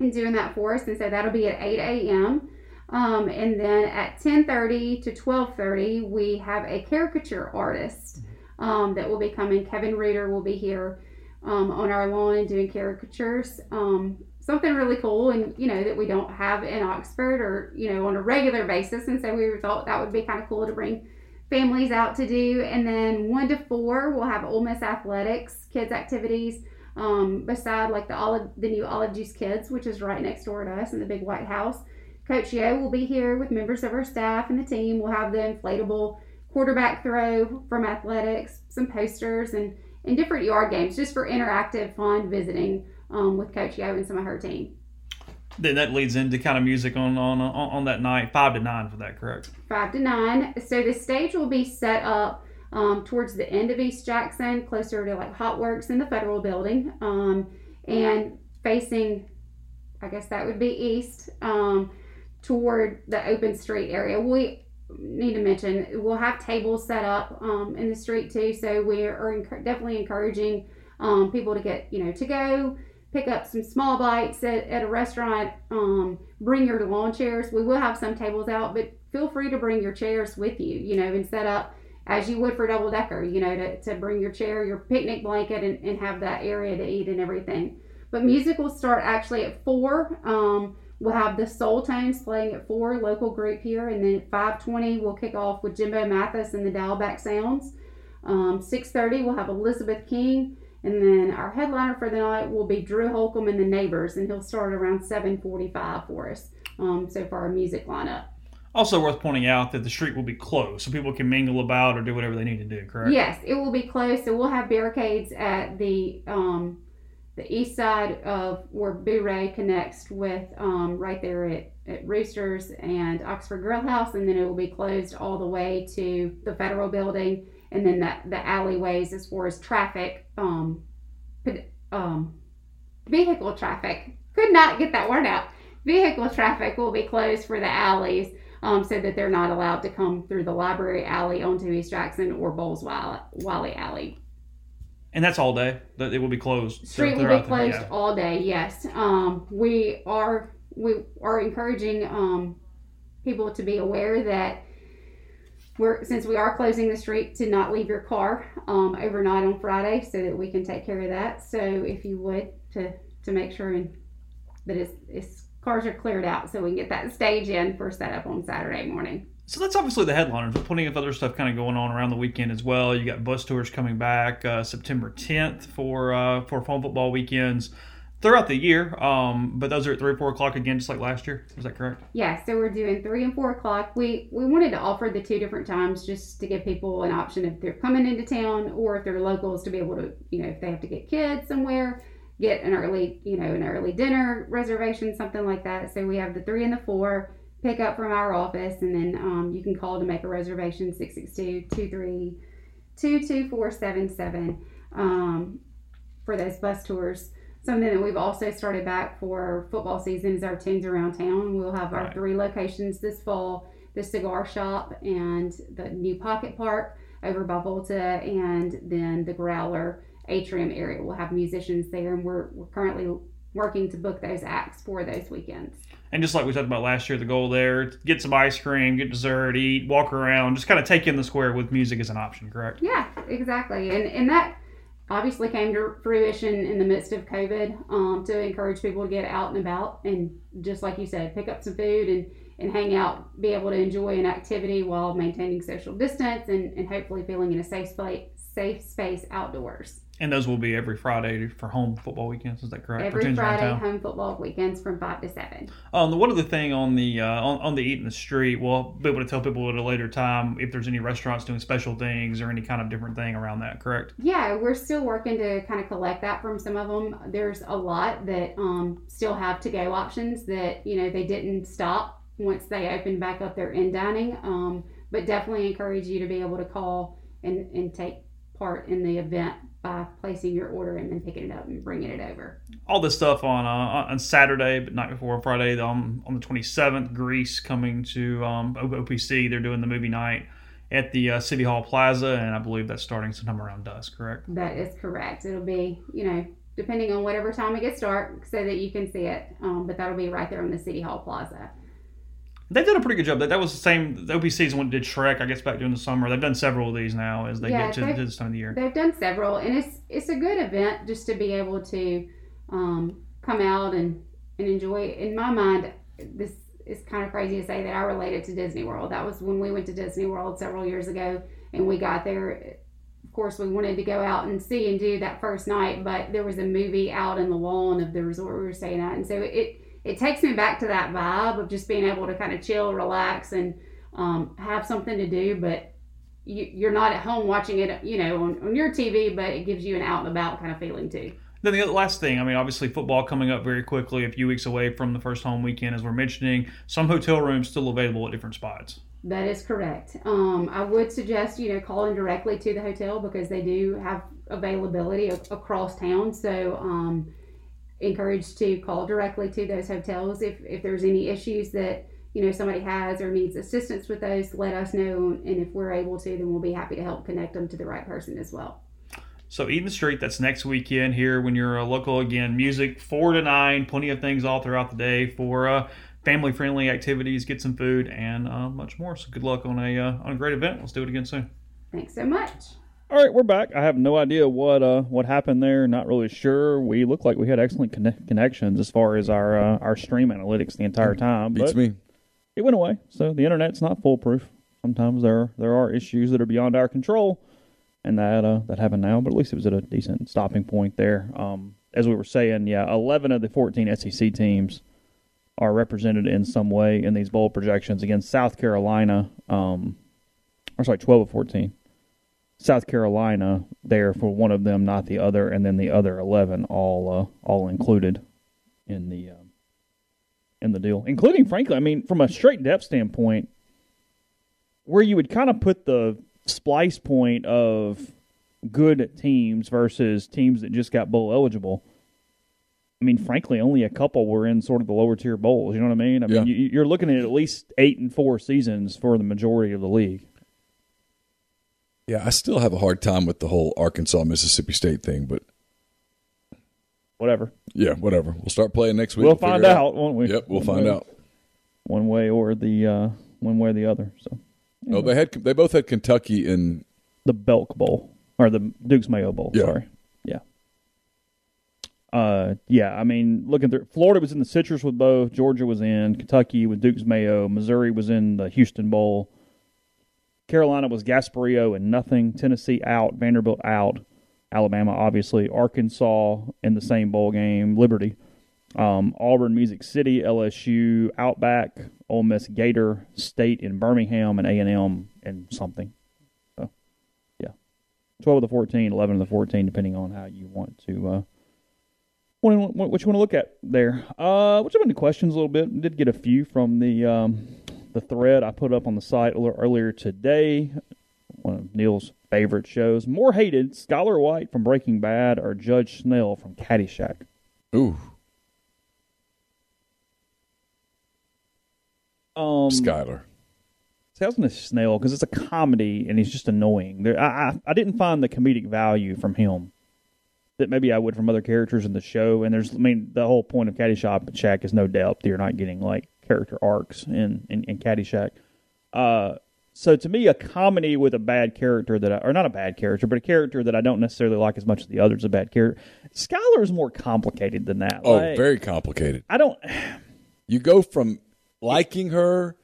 and doing that for us. And so that'll be at 8 a.m. Um, and then at 10:30 to 12:30, we have a caricature artist um, that will be coming. Kevin Reeder will be here um, on our lawn and doing caricatures. Um, something really cool, and you know that we don't have in Oxford or you know on a regular basis, and so we thought that would be kind of cool to bring families out to do. And then one to four, we'll have Ole Miss athletics, kids activities. Um, beside like the olive, the new Olive Juice Kids, which is right next door to us in the big white house. Coach Yo will be here with members of our staff and the team. We'll have the inflatable quarterback throw from athletics, some posters, and, and different yard games just for interactive, fun visiting um, with Coach Yo and some of her team. Then that leads into kind of music on on on, that night, five to nine for that, correct? Five to nine. So the stage will be set up um, towards the end of East Jackson, closer to like Hot Works in the Federal Building, um, and facing, I guess that would be east. Um, toward the open street area. We need to mention we'll have tables set up um, in the street too, so we are definitely encouraging um, people to get you know to go pick up some small bites at, at a restaurant. Um, bring your lawn chairs. We will have some tables out, but feel free to bring your chairs with you. You know, and set up as you would for double decker. You know, to, to bring your chair, your picnic blanket, and, and have that area to eat and everything. But music will start actually at four. Um, We'll have the Soul Tones playing at four, local group here, and then at five twenty we'll kick off with Jimbo Mathus and the Dialback Sounds. Um, Six thirty we'll have Elizabeth King, and then our headliner for the night will be Drew Holcomb and the Neighbors, and he'll start around seven forty five for us. Um, so for our music lineup. Also worth pointing out that the street will be closed, so people can mingle about or do whatever they need to do. Correct? Yes, it will be closed. So we'll have barricades at the um, the east side of where Boo Ray connects with um, right there at, at Roosters and Oxford Grill House, and then it will be closed all the way to the federal building, and then the, the alleyways as far as traffic, um, um, vehicle traffic. Could not get that word out. Vehicle traffic will be closed for the alleys. Um, so that they're not allowed to come through the library alley onto East Jackson or Bowles Wiley, Wiley Alley. And that's all day. That it will be closed. Street will be closed yeah. all day. Yes, um, we are we are encouraging um, people to be aware that we're since we are closing the street to not leave your car um, overnight on Friday, so that we can take care of that. So if you would to to make sure and that it's, it's cars are cleared out, so we can get that stage in for setup on Saturday morning. So that's obviously the headliners, but plenty of other stuff kind of going on around the weekend as well. You got bus tours coming back uh, September 10th for uh, for fall football weekends throughout the year. Um, but those are at three or four o'clock again, just like last year. Is that correct? Yeah, so we're doing three and four o'clock. We we wanted to offer the two different times just to give people an option if they're coming into town or if they're locals to be able to, you know, if they have to get kids somewhere, get an early, you know, an early dinner reservation, something like that. So we have the three and the four pick up from our office, and then um, you can call to make a reservation 662 23 22477 um, for those bus tours. Something that we've also started back for football season is our tunes around town. We'll have our Right. three locations this fall the cigar shop and the new pocket park over by Volta, and then the Growler atrium area. We'll have musicians there, and we're, we're currently working to book those acts for those weekends. And just like we talked about last year, the goal there get some ice cream, get dessert, eat, walk around, just kind of take in the square with music as an option, correct? Yeah, exactly. And and that obviously came to fruition in the midst of COVID um, to encourage people to get out and about and just like you said, pick up some food and, and hang out, be able to enjoy an activity while maintaining social distance and, and hopefully feeling in a safe safe space outdoors. And those will be every Friday for home football weekends. Is that correct? for Every Friday home football weekends from five to seven. Um, the one other thing on the uh, on, on the eat in the street, we'll be able to tell people at a later time if there's any restaurants doing special things or any kind of different thing around that. Correct? Yeah, we're still working to kind of collect that from some of them. There's a lot that um, still have to go options that you know they didn't stop once they opened back up their in dining. Um, but definitely encourage you to be able to call and, and take part in the event by placing your order and then picking it up and bringing it over. All this stuff on uh, on Saturday, but night before Friday. Um, on the 27th, Grease coming to um, OPC. They're doing the movie night at the uh, City Hall Plaza, and I believe that's starting sometime around dusk. Correct? That is correct. It'll be you know depending on whatever time it gets dark so that you can see it. Um, but that'll be right there on the City Hall Plaza. They've done a pretty good job. That that was the same. The OPC is the one did Shrek, I guess, back during the summer. They've done several of these now as they Yeah, get to, to this time of the year. They've done several, and it's it's a good event just to be able to um, come out and and enjoy. In my mind, this is kind of crazy to say that I related to Disney World. That was when we went to Disney World several years ago, and we got there. Of course, we wanted to go out and see and do that first night, but there was a movie out in the lawn of the resort we were staying at, and so it it takes me back to that vibe of just being able to kind of chill, relax, and um, have something to do, but you, you're not at home watching it, you know, on, on your TV, but it gives you an out and about kind of feeling too. Then the last thing, I mean, obviously football coming up very quickly, a few weeks away from the first home weekend, as we're mentioning. Some hotel rooms still available at different spots. That is correct. Um, I would suggest, you know, calling directly to the hotel because they do have availability across town. So, um, encouraged to call directly to those hotels if, if there's any issues that you know somebody has or needs assistance with those let us know and if we're able to then we'll be happy to help connect them to the right person as well So the Street, that's next weekend here when you're a local again. Music four to nine, plenty of things all throughout the day for uh, family friendly activities, get some food, and uh, much more. So good luck on a uh, on a great event. Let's do it again soon. thanks so much All right, we're back. I have no idea what uh what happened there. Not really sure. We look like we had excellent conne- connections as far as our uh, our stream analytics the entire time. Beats me. It went away. So the internet's not foolproof. Sometimes there there are issues that are beyond our control, and that uh, that happened now. But at least it was at a decent stopping point there. Um, as we were saying, yeah, eleven of the fourteen SEC teams are represented in some way in these bowl projections against South Carolina. Um, or sorry, twelve of fourteen. South Carolina there for one of them, not the other, and then the other eleven all uh, all included in the um, in the deal, including frankly, I mean, from a straight depth standpoint, where you would kind of put the splice point of good teams versus teams that just got bowl eligible. I mean, frankly, only a couple were in sort of the lower tier bowls. You know what I mean? I mean, Yeah. you, you're looking at at least eight and four seasons for the majority of the league. Yeah, I still have a hard time with the whole Arkansas Mississippi State thing, but Whatever. yeah, whatever. We'll start playing next week. We'll find it out, won't we? Yep, we'll One find way- out. one way or the uh, one way or the other. So No, they had they both had Kentucky in the Belk Bowl or the Duke's Mayo Bowl. Yeah. Sorry, yeah, uh, yeah. I mean, looking through Florida was in the Citrus with both. Georgia was in Kentucky with Duke's Mayo. Missouri was in the Houston Bowl. Carolina was Gasparilla and nothing. Tennessee out. Vanderbilt out. Alabama obviously. Arkansas in the same bowl game. Liberty. Um, Auburn, Music City, LSU, Outback, Ole Miss, Gator, State in Birmingham, and A and M and something. So, yeah, twelve of the 14, 11 of the fourteen, depending on how you want to. Uh, what, what, you want to look at there? Uh, let's questions a little bit. Did get a few from the um, the thread I put up on the site a little earlier today. One of Neil's favorite shows. More hated: Skyler White from Breaking Bad or Judge Snell from Caddyshack. ooh Um, Skyler. See, I was going to Snell because it's a comedy and he's just annoying. There, I, I I didn't find the comedic value from him that maybe I would from other characters in the show. And there's, I mean, the whole point of Caddyshack Shack is no depth. You're not getting like character arcs in in, in Caddyshack. Uh, so to me, a comedy with a bad character that, I, or not a bad character, but a character that I don't necessarily like as much as the others, a bad character. Skyler is more complicated than that. Oh, Like, very complicated. I don't. You go from liking her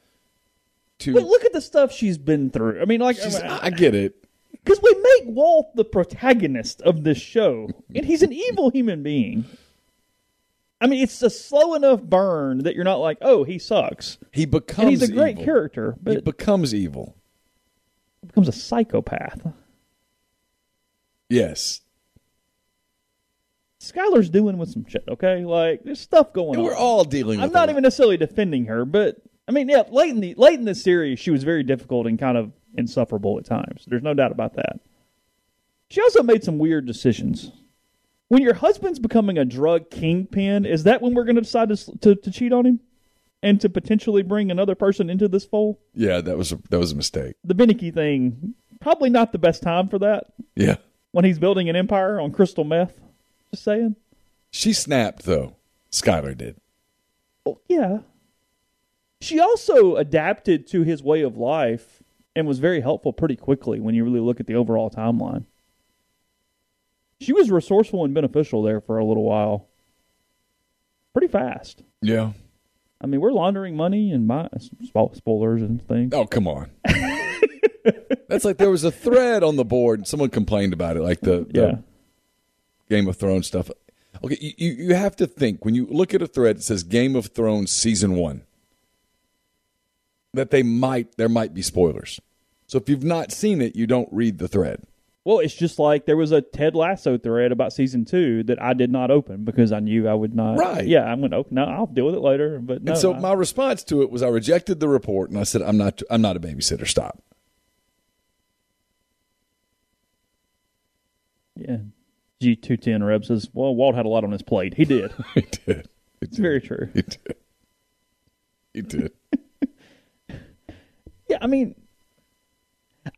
to But look at the stuff she's been through. I mean, like, She's- I get it. Because we make Walt the protagonist of this show, and he's an evil human being. I mean, it's a slow enough burn that you're not like, oh, he sucks. He becomes and he's a great evil. character, but He becomes evil. becomes a psychopath. Yes. Skyler's doing with some shit, okay? Like, there's stuff going And on. we're all dealing with I'm not even necessarily defending her, but I mean, yeah, late in the late in the series, she was very difficult and kind of insufferable at times. There's no doubt about that. She also made some weird decisions. When your husband's becoming a drug kingpin, is that when we're going to decide to, to to cheat on him and to potentially bring another person into this fold? Yeah, that was a, that was a mistake. The Beneke thing, probably not the best time for that Yeah. when he's building an empire on crystal meth. Just saying. She snapped though. Skyler did. Well, yeah. She also adapted to his way of life and was very helpful pretty quickly when you really look at the overall timeline. She was resourceful and beneficial there for a little while. Pretty fast. Yeah. I mean, we're laundering money and my spoilers and things. Oh, come on. That's like there was a thread on the board and someone complained about it, like the, the Yeah. Game of Thrones stuff. Okay, you, you you have to think when you look at a thread that says Game of Thrones season one that they might there might be spoilers. So if you've not seen it, you don't read the thread. Well, it's just like there was a Ted Lasso thread about season two that I did not open because I knew I would not. Right. Yeah, I'm going to open. No, I'll deal with it later. But no, and so I- my response to it was I rejected the report and I said I'm not I'm not a babysitter. Stop. yeah. G two ten Reb says, "Well, Walt had a lot on his plate. He did. He did. It's very true. He did. He did. Yeah, I mean,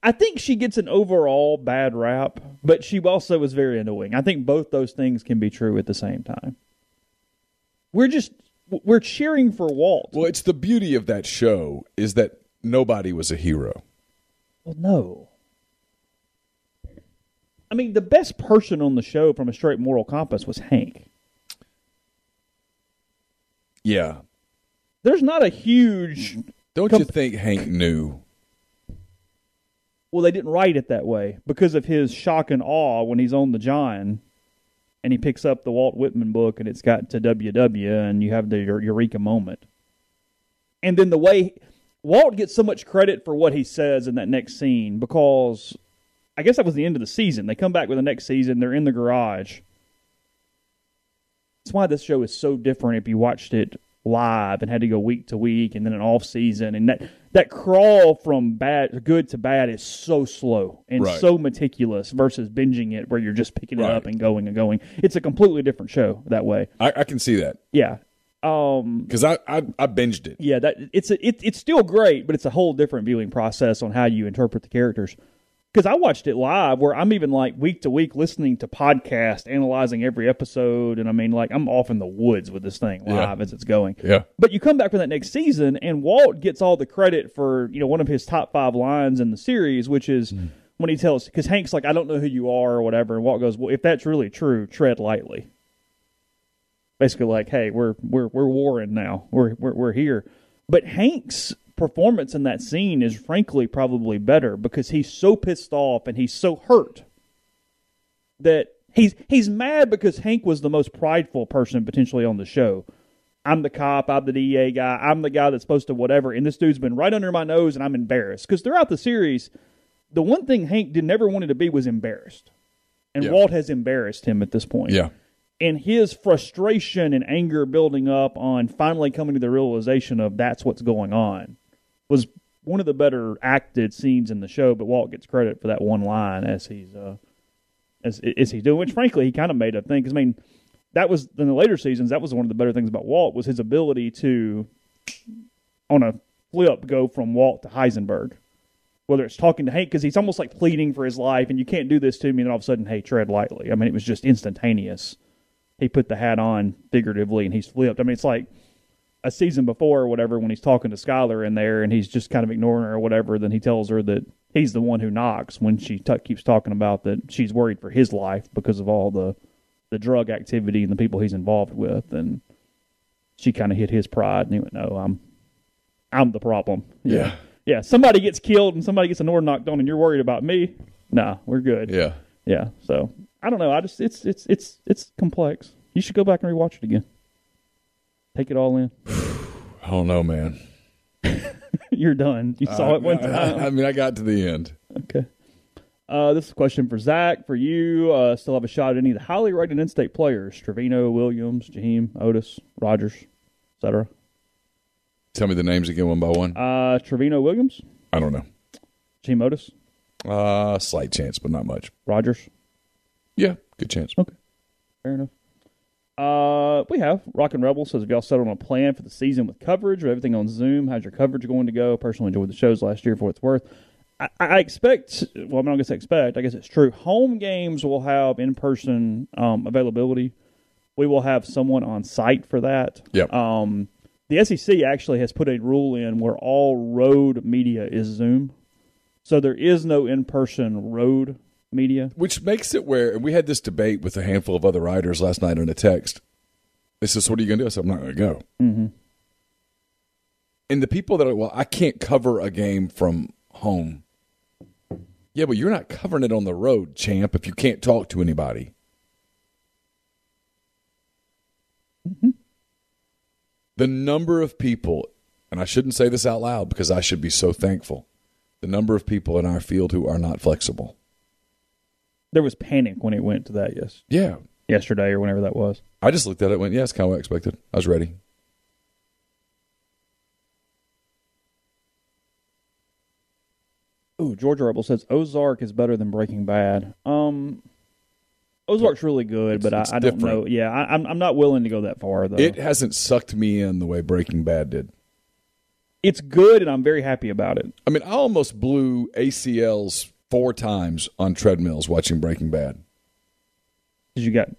I think she gets an overall bad rap, but she also is very annoying. I think both those things can be true at the same time. We're just we're cheering for Walt. Well, it's the beauty of that show is that nobody was a hero. Well, no. I mean, the best person on the show from a straight moral compass was Hank. Yeah. There's not a huge. Don't Com- you think Hank knew? Well, they didn't write it that way because of his shock and awe when he's on the John and he picks up the Walt Whitman book and it's got to WW and you have the eureka moment. And then the way Walt gets so much credit for what he says in that next scene because I guess that was the end of the season. They come back with the next season, they're in the garage. That's why this show is so different if you watched it live and had to go week to week and then an off season and that that crawl from bad good to bad is so slow and Right. so meticulous versus binging it where you're just picking it up and going and going. It's a completely different show that way. I, I can see that Yeah. Um because I, I I binged it. yeah, that it's a, it, it's still great, but it's a whole different viewing process on how you interpret the characters. Because I watched it live where I'm even like week to week listening to podcast, analyzing every episode, and I mean like I'm off in the woods with this thing live Yeah. as it's going. Yeah. But you come back for that next season, and Walt gets all the credit for you know one of his top five lines in the series, which is hmm. when he tells because Hank's like I don't know who you are or whatever, and Walt goes, well if that's really true, tread lightly. Basically, like, hey, we're we're we're warring now. We're we're we're here. But Hank's performance in that scene is frankly probably better because he's so pissed off and he's so hurt that he's he's mad because Hank was the most prideful person potentially on the show. I'm the cop, I'm the DEA guy, I'm the guy that's supposed to whatever, and this dude's been right under my nose and I'm embarrassed. Because throughout the series, the one thing Hank did never wanted to be was embarrassed. And Yeah. Walt has embarrassed him at this point Yeah. and his frustration and anger building up on finally coming to the realization of that's what's going on was one of the better acted scenes in the show. But Walt gets credit for that one line as he's uh, as as he's doing, which frankly he kind of made a thing. Because I mean, that was in the later seasons. That was one of the better things about Walt was his ability to, on a flip, go from Walt to Heisenberg. Whether it's talking to Hank, because he's almost like pleading for his life, and you can't do this to me, and all of a sudden, hey, tread lightly. I mean, it was just instantaneous he put the hat on figuratively and he's flipped. I mean, it's like a season before or whatever when he's talking to Skyler in there and he's just kind of ignoring her or whatever. Then he tells her that he's the one who knocks when she t- keeps talking about that she's worried for his life because of all the the drug activity and the people he's involved with. And she kind of hit his pride and he went, "No, I'm I'm the problem." Yeah. yeah. Somebody gets killed and somebody gets a door knocked on and you're worried about me. Nah, we're good. Yeah. Yeah. So I don't know. I just it's it's it's it's complex. You should go back and rewatch it again. Take it all in. I don't know, man. You're done. You saw it one Uh, I. I mean, I got to the end. Okay. Uh, this is a question for Zach. For you, uh, still have a shot at any of the highly rated in-state players: Trevino, Williams, Jaheim, Otis, Rogers, etc. Tell me the names again, one by one. Uh, Trevino, Williams, I don't know. Jaheim, Otis, Uh, slight chance, but not much. Rogers. Yeah, good chance. Okay, fair enough. Uh, we have Rockin' Rebel says, "Have y'all settled on a plan for the season with coverage or everything on Zoom? How's your coverage going to go? Personally, enjoyed the shows last year for what it's worth. I, I expect. Well, I'm not going to say expect. I guess it's true. Home games will have in-person um, availability. We will have someone on site for that. Yep. Um, the SEC actually has put a rule in where all road media is Zoom, so there is no in-person road media. Which makes it where, and we had this debate with a handful of other writers last night in a text. They said, so what are you going to do? I said, I'm not going to go. Mm-hmm. And the people that are, well, I can't cover a game from home. Yeah, but you're not covering it on the road, champ, if you can't talk to anybody. The number of people, and I shouldn't say this out loud because I should be so thankful, the number of people in our field who are not flexible. There was panic when it went to that. Yes. Yeah. yesterday or whenever that was. I just looked at it and went, yeah, it's kind of what I expected. I was ready. Ooh, George Rebel says Ozark is better than Breaking Bad. Um, Ozark's really good, but I, it's I don't different. know. Yeah, I, I'm I'm not willing to go that far though. It hasn't sucked me in the way Breaking Bad did. it's good, and I'm very happy about it. I mean, I almost blew ACLs four times on treadmills watching Breaking Bad. You got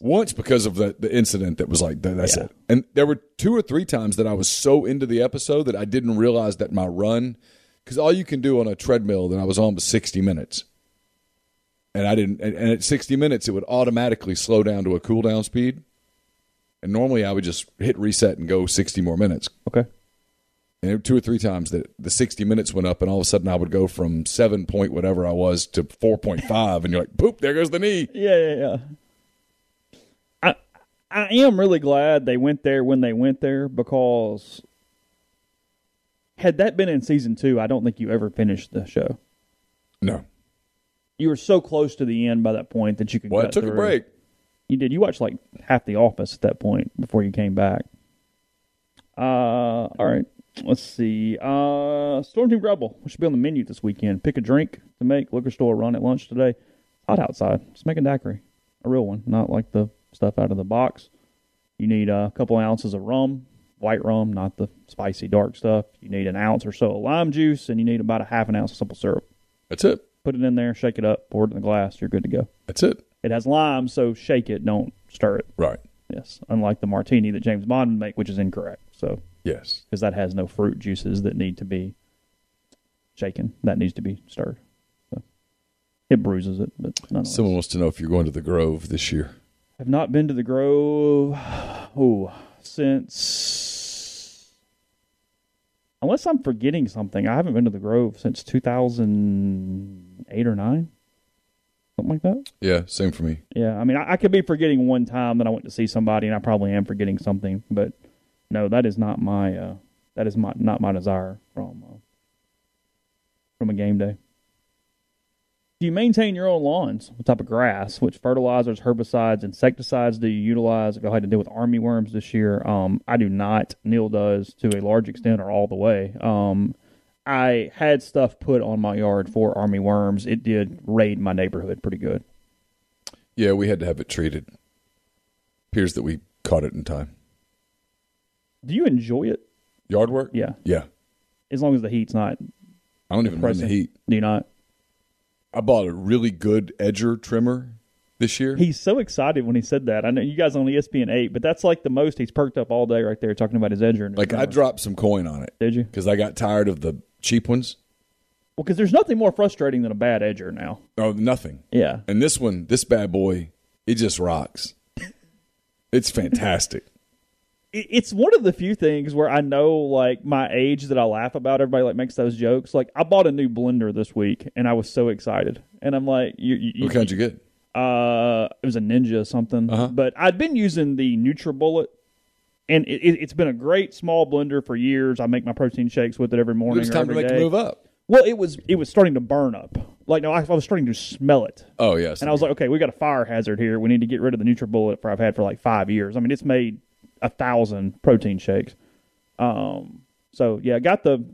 Once because of the, the incident that was like, that, that's Yeah. it. And there were two or three times that I was so into the episode that I didn't realize that my run, because all you can do on a treadmill that I was on was 60 minutes. And I didn't, and, and at 60 minutes, it would automatically slow down to a cool down speed. And normally I would just hit reset and go 60 more minutes. okay. And two or three times that the 60 minutes went up, and all of a sudden I would go from seven point whatever I was to 4.5, and you're like, poop, there goes the knee. Yeah, yeah, yeah. I I am really glad they went there when they went there because had that been in season two, I don't think you ever finished the show. No. You were so close to the end by that point that you could. Well, it took a break. You did. You watched like half The Office at that point before you came back. Uh, all right. Let's see. Uh, Storm Team Rebel. We should be on the menu this weekend. Pick a drink to make. Liquor store run at lunch today. Hot outside. Let's make a daiquiri, a real one, not like the stuff out of the box. You need a couple ounces of rum, white rum, not the spicy dark stuff. You need an ounce or so of lime juice, and you need about a half an ounce of simple syrup. That's it. Put it in there, shake it up, pour it in the glass. You're good to go. That's it. It has lime, so shake it, don't stir it. Right. Yes, unlike the martini that James Bond would make, which is incorrect. So Yes. because that has no fruit juices that need to be shaken, that needs to be stirred. So it bruises it, but nonetheless. Someone wants to know if you're going to the Grove this year. I've not been to the Grove. Oh, since unless I'm forgetting something, I haven't been to the Grove since 2008 or nine, something like that. Yeah, same for me. Yeah, I mean, I, I could be forgetting one time that I went to see somebody, and I probably am forgetting something. But no, that is not my uh, that is my not my desire from uh, from a game day. Do you maintain your own lawns? What type of grass? Which fertilizers, herbicides, insecticides do you utilize? If you had to deal with army worms this year, um, I do not. Neil does to a large extent or all the way. Um, I had stuff put on my yard for army worms. It did raid my neighborhood pretty good. Yeah, we had to have it treated. Appears that we caught it in time. Do you enjoy it? Yard work? Yeah, Yeah. as long as the heat's not. I don't even mind the heat. Do you not? I bought a really good edger trimmer this year. He's so excited when he said that. I know you guys on ESPN eight, but that's like the most he's perked up all day right there talking about his edger. His like I dropped some coin on it did you? because I got tired of the cheap ones. Well, because there's nothing more frustrating than a bad edger now. Oh, nothing. Yeah, And this one, this bad boy, it just rocks. It's fantastic. It- it's one of the few things where I know like my age that I laugh about. Everybody like makes those jokes. Like I bought a new blender this week, and I was so excited. And I'm like, you, you, what kind you get? Uh, it was a Ninja or something. Uh-huh. But I'd been using the NutriBullet, and it, it's been a great small blender for years. I make my protein shakes with it every morning. or time to make day. the move up. Well, it was it was starting to burn up. Like no, I, I was starting to smell it, Oh yes. and I was like, okay, we got a fire hazard here. We need to get rid of the NutriBullet for I've had for like five years. I mean, it's made a thousand protein shakes. Um, so yeah, I got the.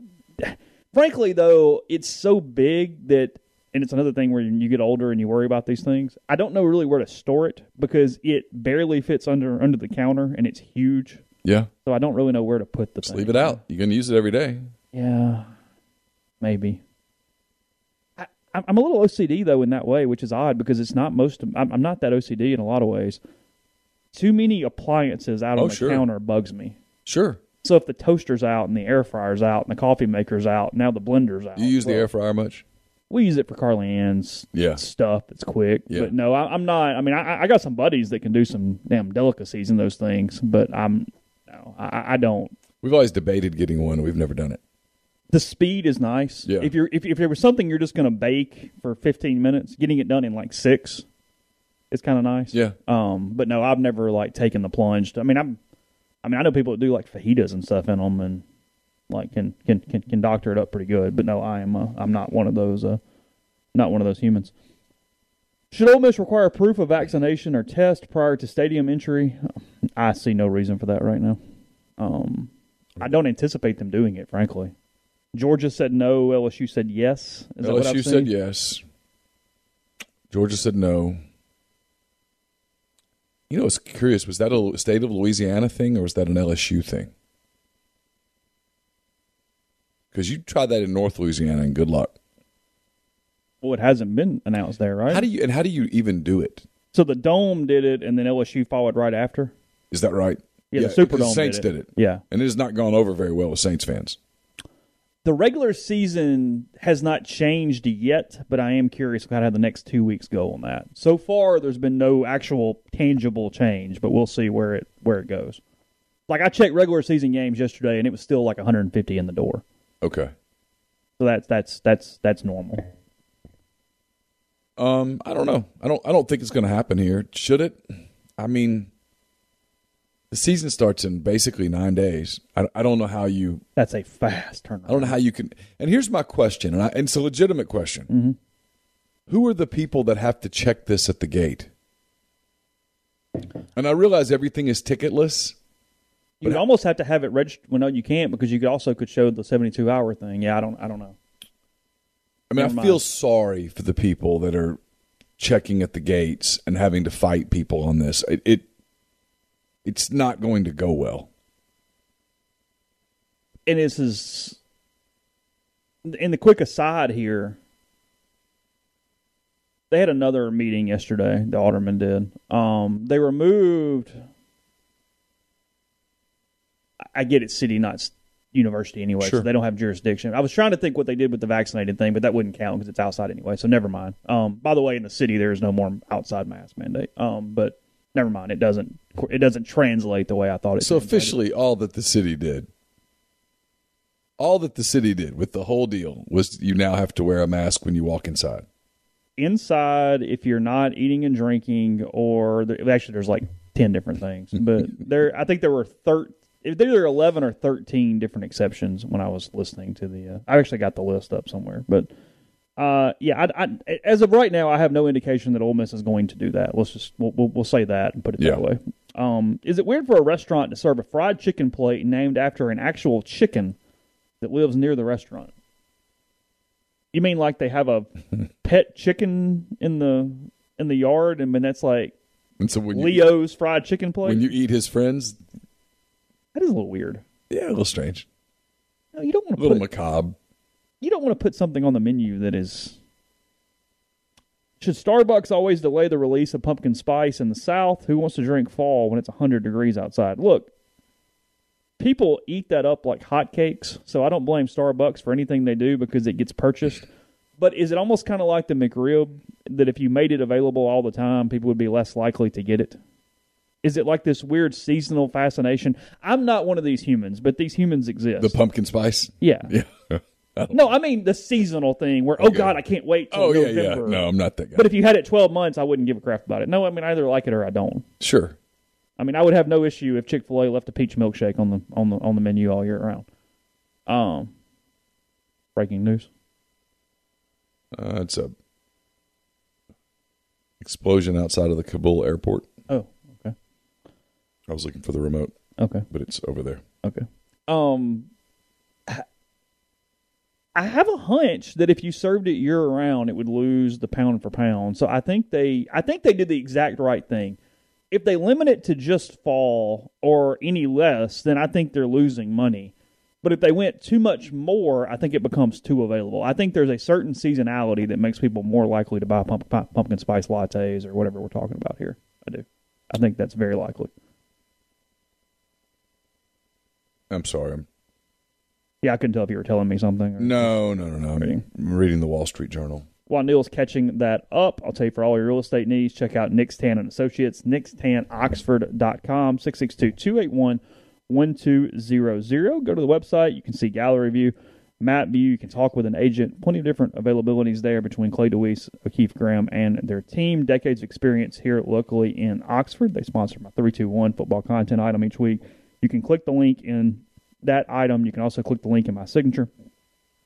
Frankly, though, it's so big that, and it's another thing where you get older and you worry about these things. I don't know really where to store it because it barely fits under under the counter and it's huge. yeah. So I don't really know where to put the. Just thing. leave it out. You're gonna use it every day. Yeah, maybe. I, I'm I'm a little OCD though in that way, which is odd because it's not most. I'm, I'm not that OCD in a lot of ways. Too many appliances out Oh, on the sure. counter bugs me. Sure. So if the toaster's out and the air fryer's out and the coffee maker's out, now the blender's out. You use the air fryer much? We use it for Carly Ann's Yeah. stuff that's quick. Yeah. But no, I, I'm not. I mean, I, I got some buddies that can do some damn delicacies in those things, but I'm no, I, I don't. We've always debated getting one. We've never done it. The speed is nice. Yeah. If you're if, if there was something you're just going to bake for 15 minutes, getting it done in like six, is kind of nice. Yeah. Um. But no, I've never like taken the plunge. To, I mean, I'm. I mean, I know people that do like fajitas and stuff in them, and like can can can, can doctor it up pretty good. But no, I am. Uh, I'm not one of those. Uh, not one of those humans. Should Ole Miss require proof of vaccination or test prior to stadium entry? I see no reason for that right now. Um, I don't anticipate them doing it, frankly. Georgia said no. LSU said yes. Is that what I've LSU said yes. Georgia said no. You know, it's curious. Was that a state of Louisiana thing or was that an LSU thing? Because you tried that in North Louisiana and good luck. Well, it hasn't been announced there, right? How do you and how do you even do it? so the Dome did it, and then LSU followed right after. Is that right? Yeah, the Superdome Saints did it. did it. Yeah, And it has not gone over very well with Saints fans. The regular season has not changed yet, but I am curious about how the next two weeks go on that. So far, there's been no actual tangible change, but we'll see where it where it goes. Like I checked regular season games yesterday, and it was still like 150 in the door. Okay. So that's that's that's that's normal. Um, I don't know. I don't. I don't think it's going to happen here. Should it? I mean, the season starts in basically nine days. I, I don't know how you. That's a fast turnaround. I don't know how you can. And here's my question, and, I, and it's a legitimate question. Mm-hmm. Who are the people that have to check this at the gate? And I realize everything is ticketless. You would almost have to have it registered. Well, no, you can't because you could also could show the 72 hour thing. Yeah, I don't. I don't know. I mean, Never I feel mind. sorry for the people that are checking at the gates and having to fight people on this. It, it it's not going to go well. and this is in the quick aside here they had another meeting yesterday. The alderman did. Um, they removed. I get it, city, not university anyway, Sure. so they don't have jurisdiction. I was trying to think what they did with the vaccinated thing, but that wouldn't count because it's outside anyway. So never mind. Um, by the way, in the city there is no more outside mask mandate. Um, but never mind. It doesn't. It doesn't translate the way I thought it. So translated. officially, all that the city did, all that the city did with the whole deal was you now have to wear a mask when you walk inside. inside if you're not eating and drinking or there, actually there's like 10 different things but there i think there were 13 either 11 or 13 different exceptions when i was listening to the uh, i actually got the list up somewhere but uh, yeah I, I, as of right now i have no indication that Ole miss is going to do that let's just we'll, we'll, we'll say that and put it Yeah. that way um, is it weird for a restaurant to serve a fried chicken plate named after an actual chicken that lives near the restaurant you mean like they have a pet chicken in the in the yard, and then that's like And so when you, Leo's fried chicken plate? when you eat his friends, that is a little weird. yeah, a little strange, No, you don't want a to little put macabre. you don't want to put something on the menu that is. Should Starbucks always delay the release of pumpkin spice in the South? Who wants to drink fall when it's 100 degrees outside? Look, people eat that up like hotcakes, so I don't blame Starbucks for anything they do because it gets purchased. But is it almost kind of like the McRib that if you made it available all the time, people would be less likely to get it? Is it like this weird seasonal fascination? I'm not one of these humans, but these humans exist. The pumpkin spice. yeah. Yeah. No, I mean the seasonal thing where oh god, I can't wait till Oh yeah, yeah. November. No, I'm not that guy. But if you had it 12 months, I wouldn't give a crap about it. No, I mean I either like it or I don't. sure. I mean I would have no issue if Chick Fil A left a peach milkshake on the on the on the menu all year round. Um, breaking news. Uh, it's a explosion outside of the Kabul airport. Oh, okay, I was looking for the remote, okay, but it's over there. okay. Um, I have a hunch that if you served it year round, it would lose the pound for pound. So I think they, I think they did the exact right thing. If they limit it to just fall or any less, then I think they're losing money. But if they went too much more, I think it becomes too available. I think there's a certain seasonality that makes people more likely to buy pump, pump- pumpkin spice lattes or whatever we're talking about here. I do. I think that's very likely. I'm sorry. I'm, Yeah, I couldn't tell if you were telling me something. Or no, no, no, no. I'm Reading. I'm reading the Wall Street Journal. While Neil's catching that up, I'll tell you for all your real estate needs, check out Nix Tann and Associates, nickstanoxford.com, 662-281-1200. Go to the website. You can see gallery view, map view. You can talk with an agent. Plenty of different availabilities there between Clay DeWeese, O'Keefe Graham, and their team. Decades of experience here locally in Oxford. They sponsor my 321 football content item each week. You can click the link in that item. You can also click the link in my signature.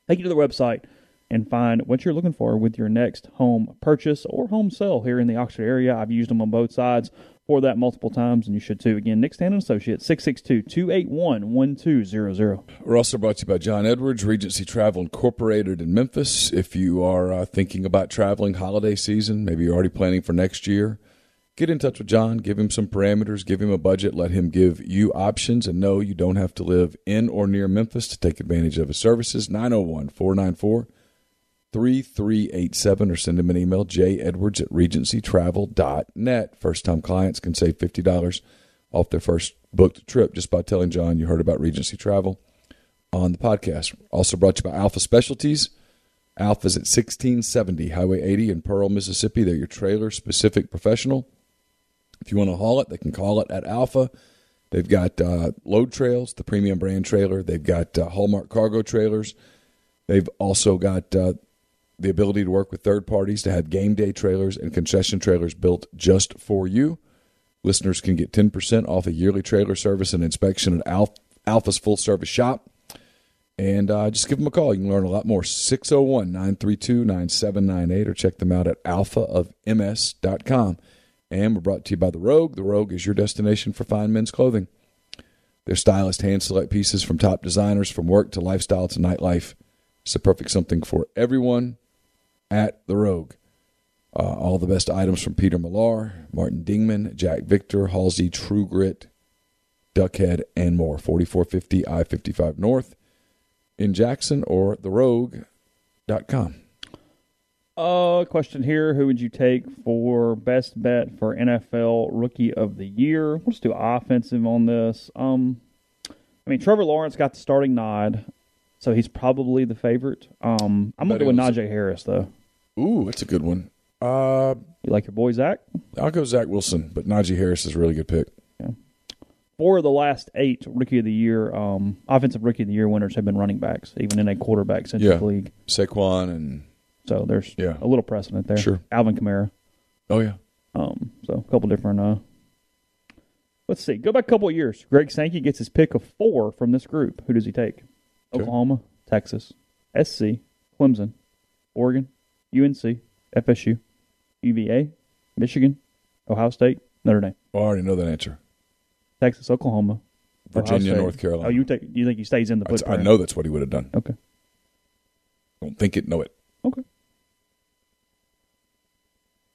Take you to the website and find what you're looking for with your next home purchase or home sale here in the Oxford area. I've used them on both sides for that multiple times, and you should too. Again, Nick Stanton Associates, 662-281-1200. We're also brought to you by John Edwards, Regency Travel Incorporated in Memphis. If you are uh, thinking about traveling holiday season, maybe you're already planning for next year, get in touch with John, give him some parameters, give him a budget, let him give you options, and no, you don't have to live in or near Memphis to take advantage of his services. 901 494 3387 or send him an email, jedwards at regencytravel.net. First time clients can save $50 off their first booked trip just by telling John you heard about Regency Travel on the podcast. Also brought to you by Alpha Specialties. Alpha's at 1670 Highway 80 in Pearl, Mississippi. They're your trailer specific professional. If you want to haul it, they can call it at Alpha. They've got uh, Load Trails, the premium brand trailer. They've got uh, Haulmark cargo trailers. They've also got uh, the ability to work with third parties to have game day trailers and concession trailers built just for you. Listeners can get 10% off a yearly trailer service and inspection at Alpha, Alpha's full service shop. And uh, just give them a call. You can learn a lot more. 601 932 9798 or check them out at alphaofms.com. And we're brought to you by The Rogue. The Rogue is your destination for fine men's clothing. Their stylist hand select pieces from top designers from work to lifestyle to nightlife. It's the perfect something for everyone at The Rogue. Uh, all the best items from Peter Millar, Martin Dingman, Jack Victor, Halsey, True Grit, Duckhead, and more. 4450 I 55 North in Jackson or therogue.com. Uh, question here: Who would you take for best bet for NFL Rookie of the Year? We'll just do offensive on this. Um, I mean, Trevor Lawrence got the starting nod, so he's probably the favorite. Um, I'm gonna go with Najee Harris though. Ooh, that's a good one. Uh, You like your boy Zach? I'll go Zach Wilson, but Najee Harris is a really good pick. Four of the last eight Rookie of the Year, um, offensive Rookie of the Year winners have been running backs, even in a quarterback centric Yeah. league. Saquon and So there's Yeah. a little precedent there. Sure. Alvin Kamara. oh yeah, Um, so a couple different. Uh, let's see. Go back a couple of years. Greg Sankey gets his pick of four from this group. Who does he take? Okay. Oklahoma, Texas, SC, Clemson, Oregon, UNC, FSU, UVA, Michigan, Ohio State, Notre Dame, well, I already know that answer. Texas, Oklahoma, Virginia. North Carolina. Oh, you take? You think he stays in the I, I know that's what he would have done. Okay. Don't think it, know it. Okay.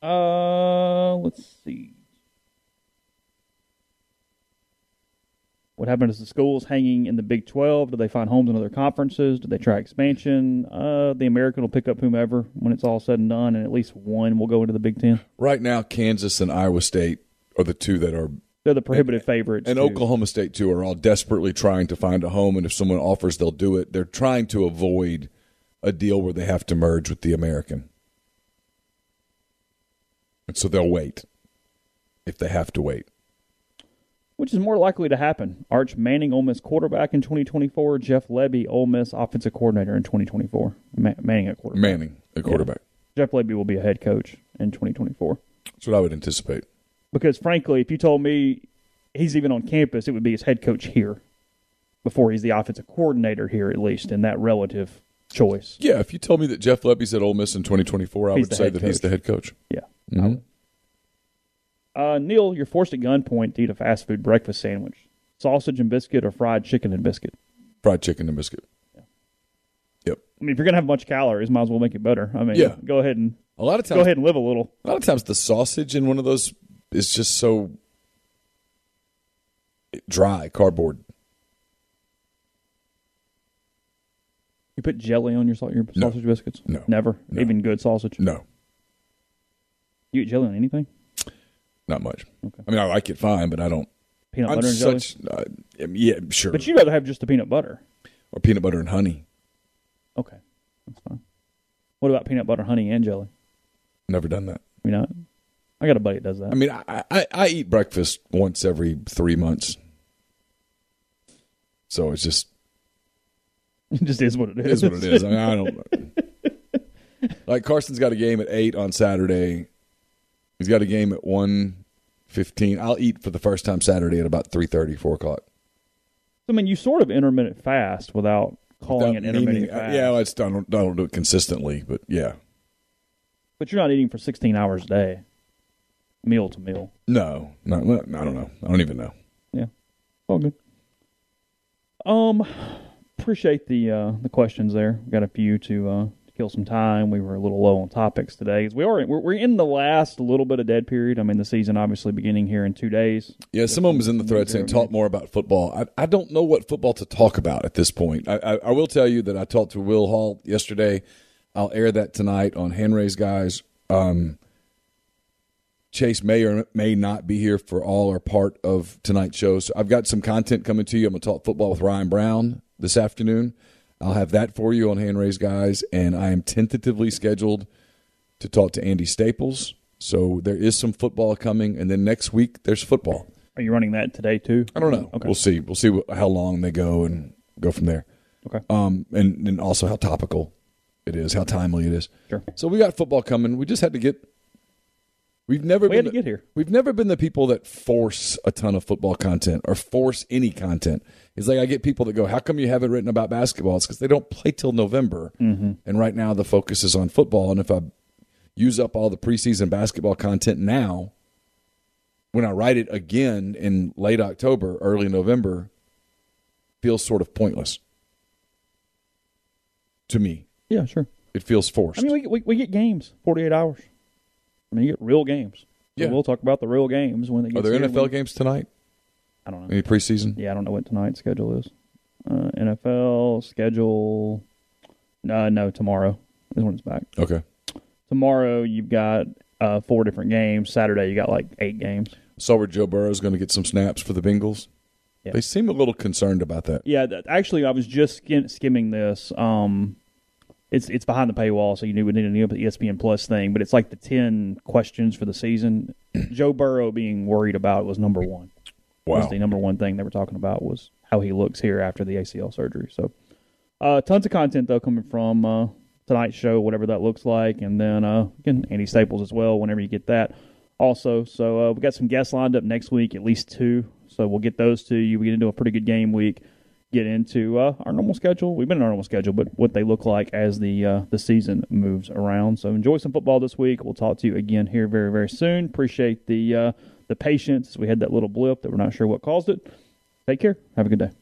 Uh, let's see. What happened is the schools hanging in the Big 12? Do they find homes in other conferences? Do they try expansion? Uh, the American will pick up whomever when it's all said and done, and at least one will go into the Big Ten. Right now, Kansas and Iowa State are the two that are, They're the prohibitive favorites. and to- Oklahoma State too are all desperately trying to find a home. And if someone offers, they'll do it. They're trying to avoid a deal where they have to merge with the American, and so they'll wait if they have to wait. Which is more likely to happen? Arch Manning, Ole Miss quarterback in 2024. Jeff Lebby, Ole Miss offensive coordinator in 2024. Ma- Manning at quarterback. Manning, the quarterback. Jeff Lebby will be a head coach in 2024. That's what I would anticipate. Because frankly, if you told me he's even on campus, it would be his head coach here before he's the offensive coordinator here, at least in that relative choice. Yeah, if you told me that Jeff Lebby's at Ole Miss in 2024, I He's would say that he's the head coach. Yeah. Mhm. Uh, Neil, you're forced at gunpoint to eat a fast food breakfast sandwich. Sausage and biscuit or fried chicken and biscuit? Fried chicken and biscuit. Yep. I mean, if you're going to have of calories, might as well make it better. I mean, Yeah. go ahead and A lot of times, go ahead and live a little. A lot of times, the sausage in one of those is just so dry, cardboard. You put jelly on your sa- your No. sausage biscuits? No. Never. No. Even good sausage. No, You eat jelly on anything? not much. Okay. I mean, I like it fine, but I don't. Peanut I'm butter and jelly? such. Uh, yeah, sure. But you'd rather have just the peanut butter. or peanut butter and honey. Okay. That's fine. What about peanut butter, honey, and jelly? Never done that. You know, I got a buddy that does that. I mean, I, I, I eat breakfast once every three months. So it's just it just is what it it is. is what it is. I mean, I don't. Like Carson's got a game at eight on Saturday. He's got a game at one fifteen. I'll eat for the first time Saturday at about three thirty, four o'clock. I mean, you sort of intermittent fast without calling Without it intermittent meaning- fast. yeah, I, just, I don't, I don't do it consistently, but yeah, but you're not eating for 16 hours a day, meal to meal. no, no, no, I don't know. I don't even know. Yeah, all good. Um, appreciate the uh, the questions there. Got a few to uh, to kill some time. We were a little low on topics today. We are we're, we're in the last little bit of dead period. I mean, the season obviously beginning here in two days. Yeah, someone was in the thread saying talk more about football. I, I don't know what football to talk about at this point. I, I, I will tell you that I talked to Will Hall yesterday. I'll air that tonight on Hand Raise Guys. Um, Chase may or may not be here for all or part of tonight's show. So I've got some content coming to you. I'm going to talk football with Ryan Brown this afternoon. I'll have that for you on Hand Raise Guys. And I am tentatively scheduled to talk to Andy Staples. So there is some football coming. And then next week, there's football. Are you running that today too? I don't know. Okay. We'll see. We'll see what, how long they go and go from there. Okay. Um, and and also how topical it is, how timely it is. Sure. So we got football coming. We just had to get. We've never We been had to the- get here. We've never been the people that force a ton of football content or force any content. It's like I get people that go, "How come you haven't written about basketball?" It's because they don't play till November, mm-hmm. and right now the focus is on football. And if I use up all the preseason basketball content now, when I write it again in late October, early November, feels sort of pointless to me. Yeah, sure. It feels forced. I mean, we, we we get games 48 hours. I mean, you get real games. So Yeah. we'll talk about the real games when they get Are there here, NFL when- games tonight? I don't know. Any preseason? Yeah, I don't know what tonight's schedule is. Uh, NFL schedule. No, no, tomorrow is when it's back. Okay. tomorrow you've got uh, four different games. Saturday you got like eight games. Saw where Joe Burrow is going to get some snaps for the Bengals. Yeah. They seem a little concerned about that. Yeah, that, actually, I was just skim, skimming this. Um, it's it's behind the paywall, so you knew we need a new ESPN Plus thing. But it's like the ten questions for the season. Joe Burrow being worried about was number one. Wow. Was the number one thing they were talking about was how he looks here after the ACL surgery. So, uh, tons of content though coming from uh, tonight's show, whatever that looks like, and then uh, again Andy Staples as well. Whenever you get that, also. So uh, we got some guests lined up next week, at least two. So we'll get those to you. We get into a pretty good game week. Get into uh, our normal schedule. We've been in our normal schedule, but what they look like as the uh, the season moves around. So enjoy some football this week. We'll talk to you again here very very soon. Appreciate the uh, the patience. We had that little blip that we're not sure what caused it. Take care. Have a good day.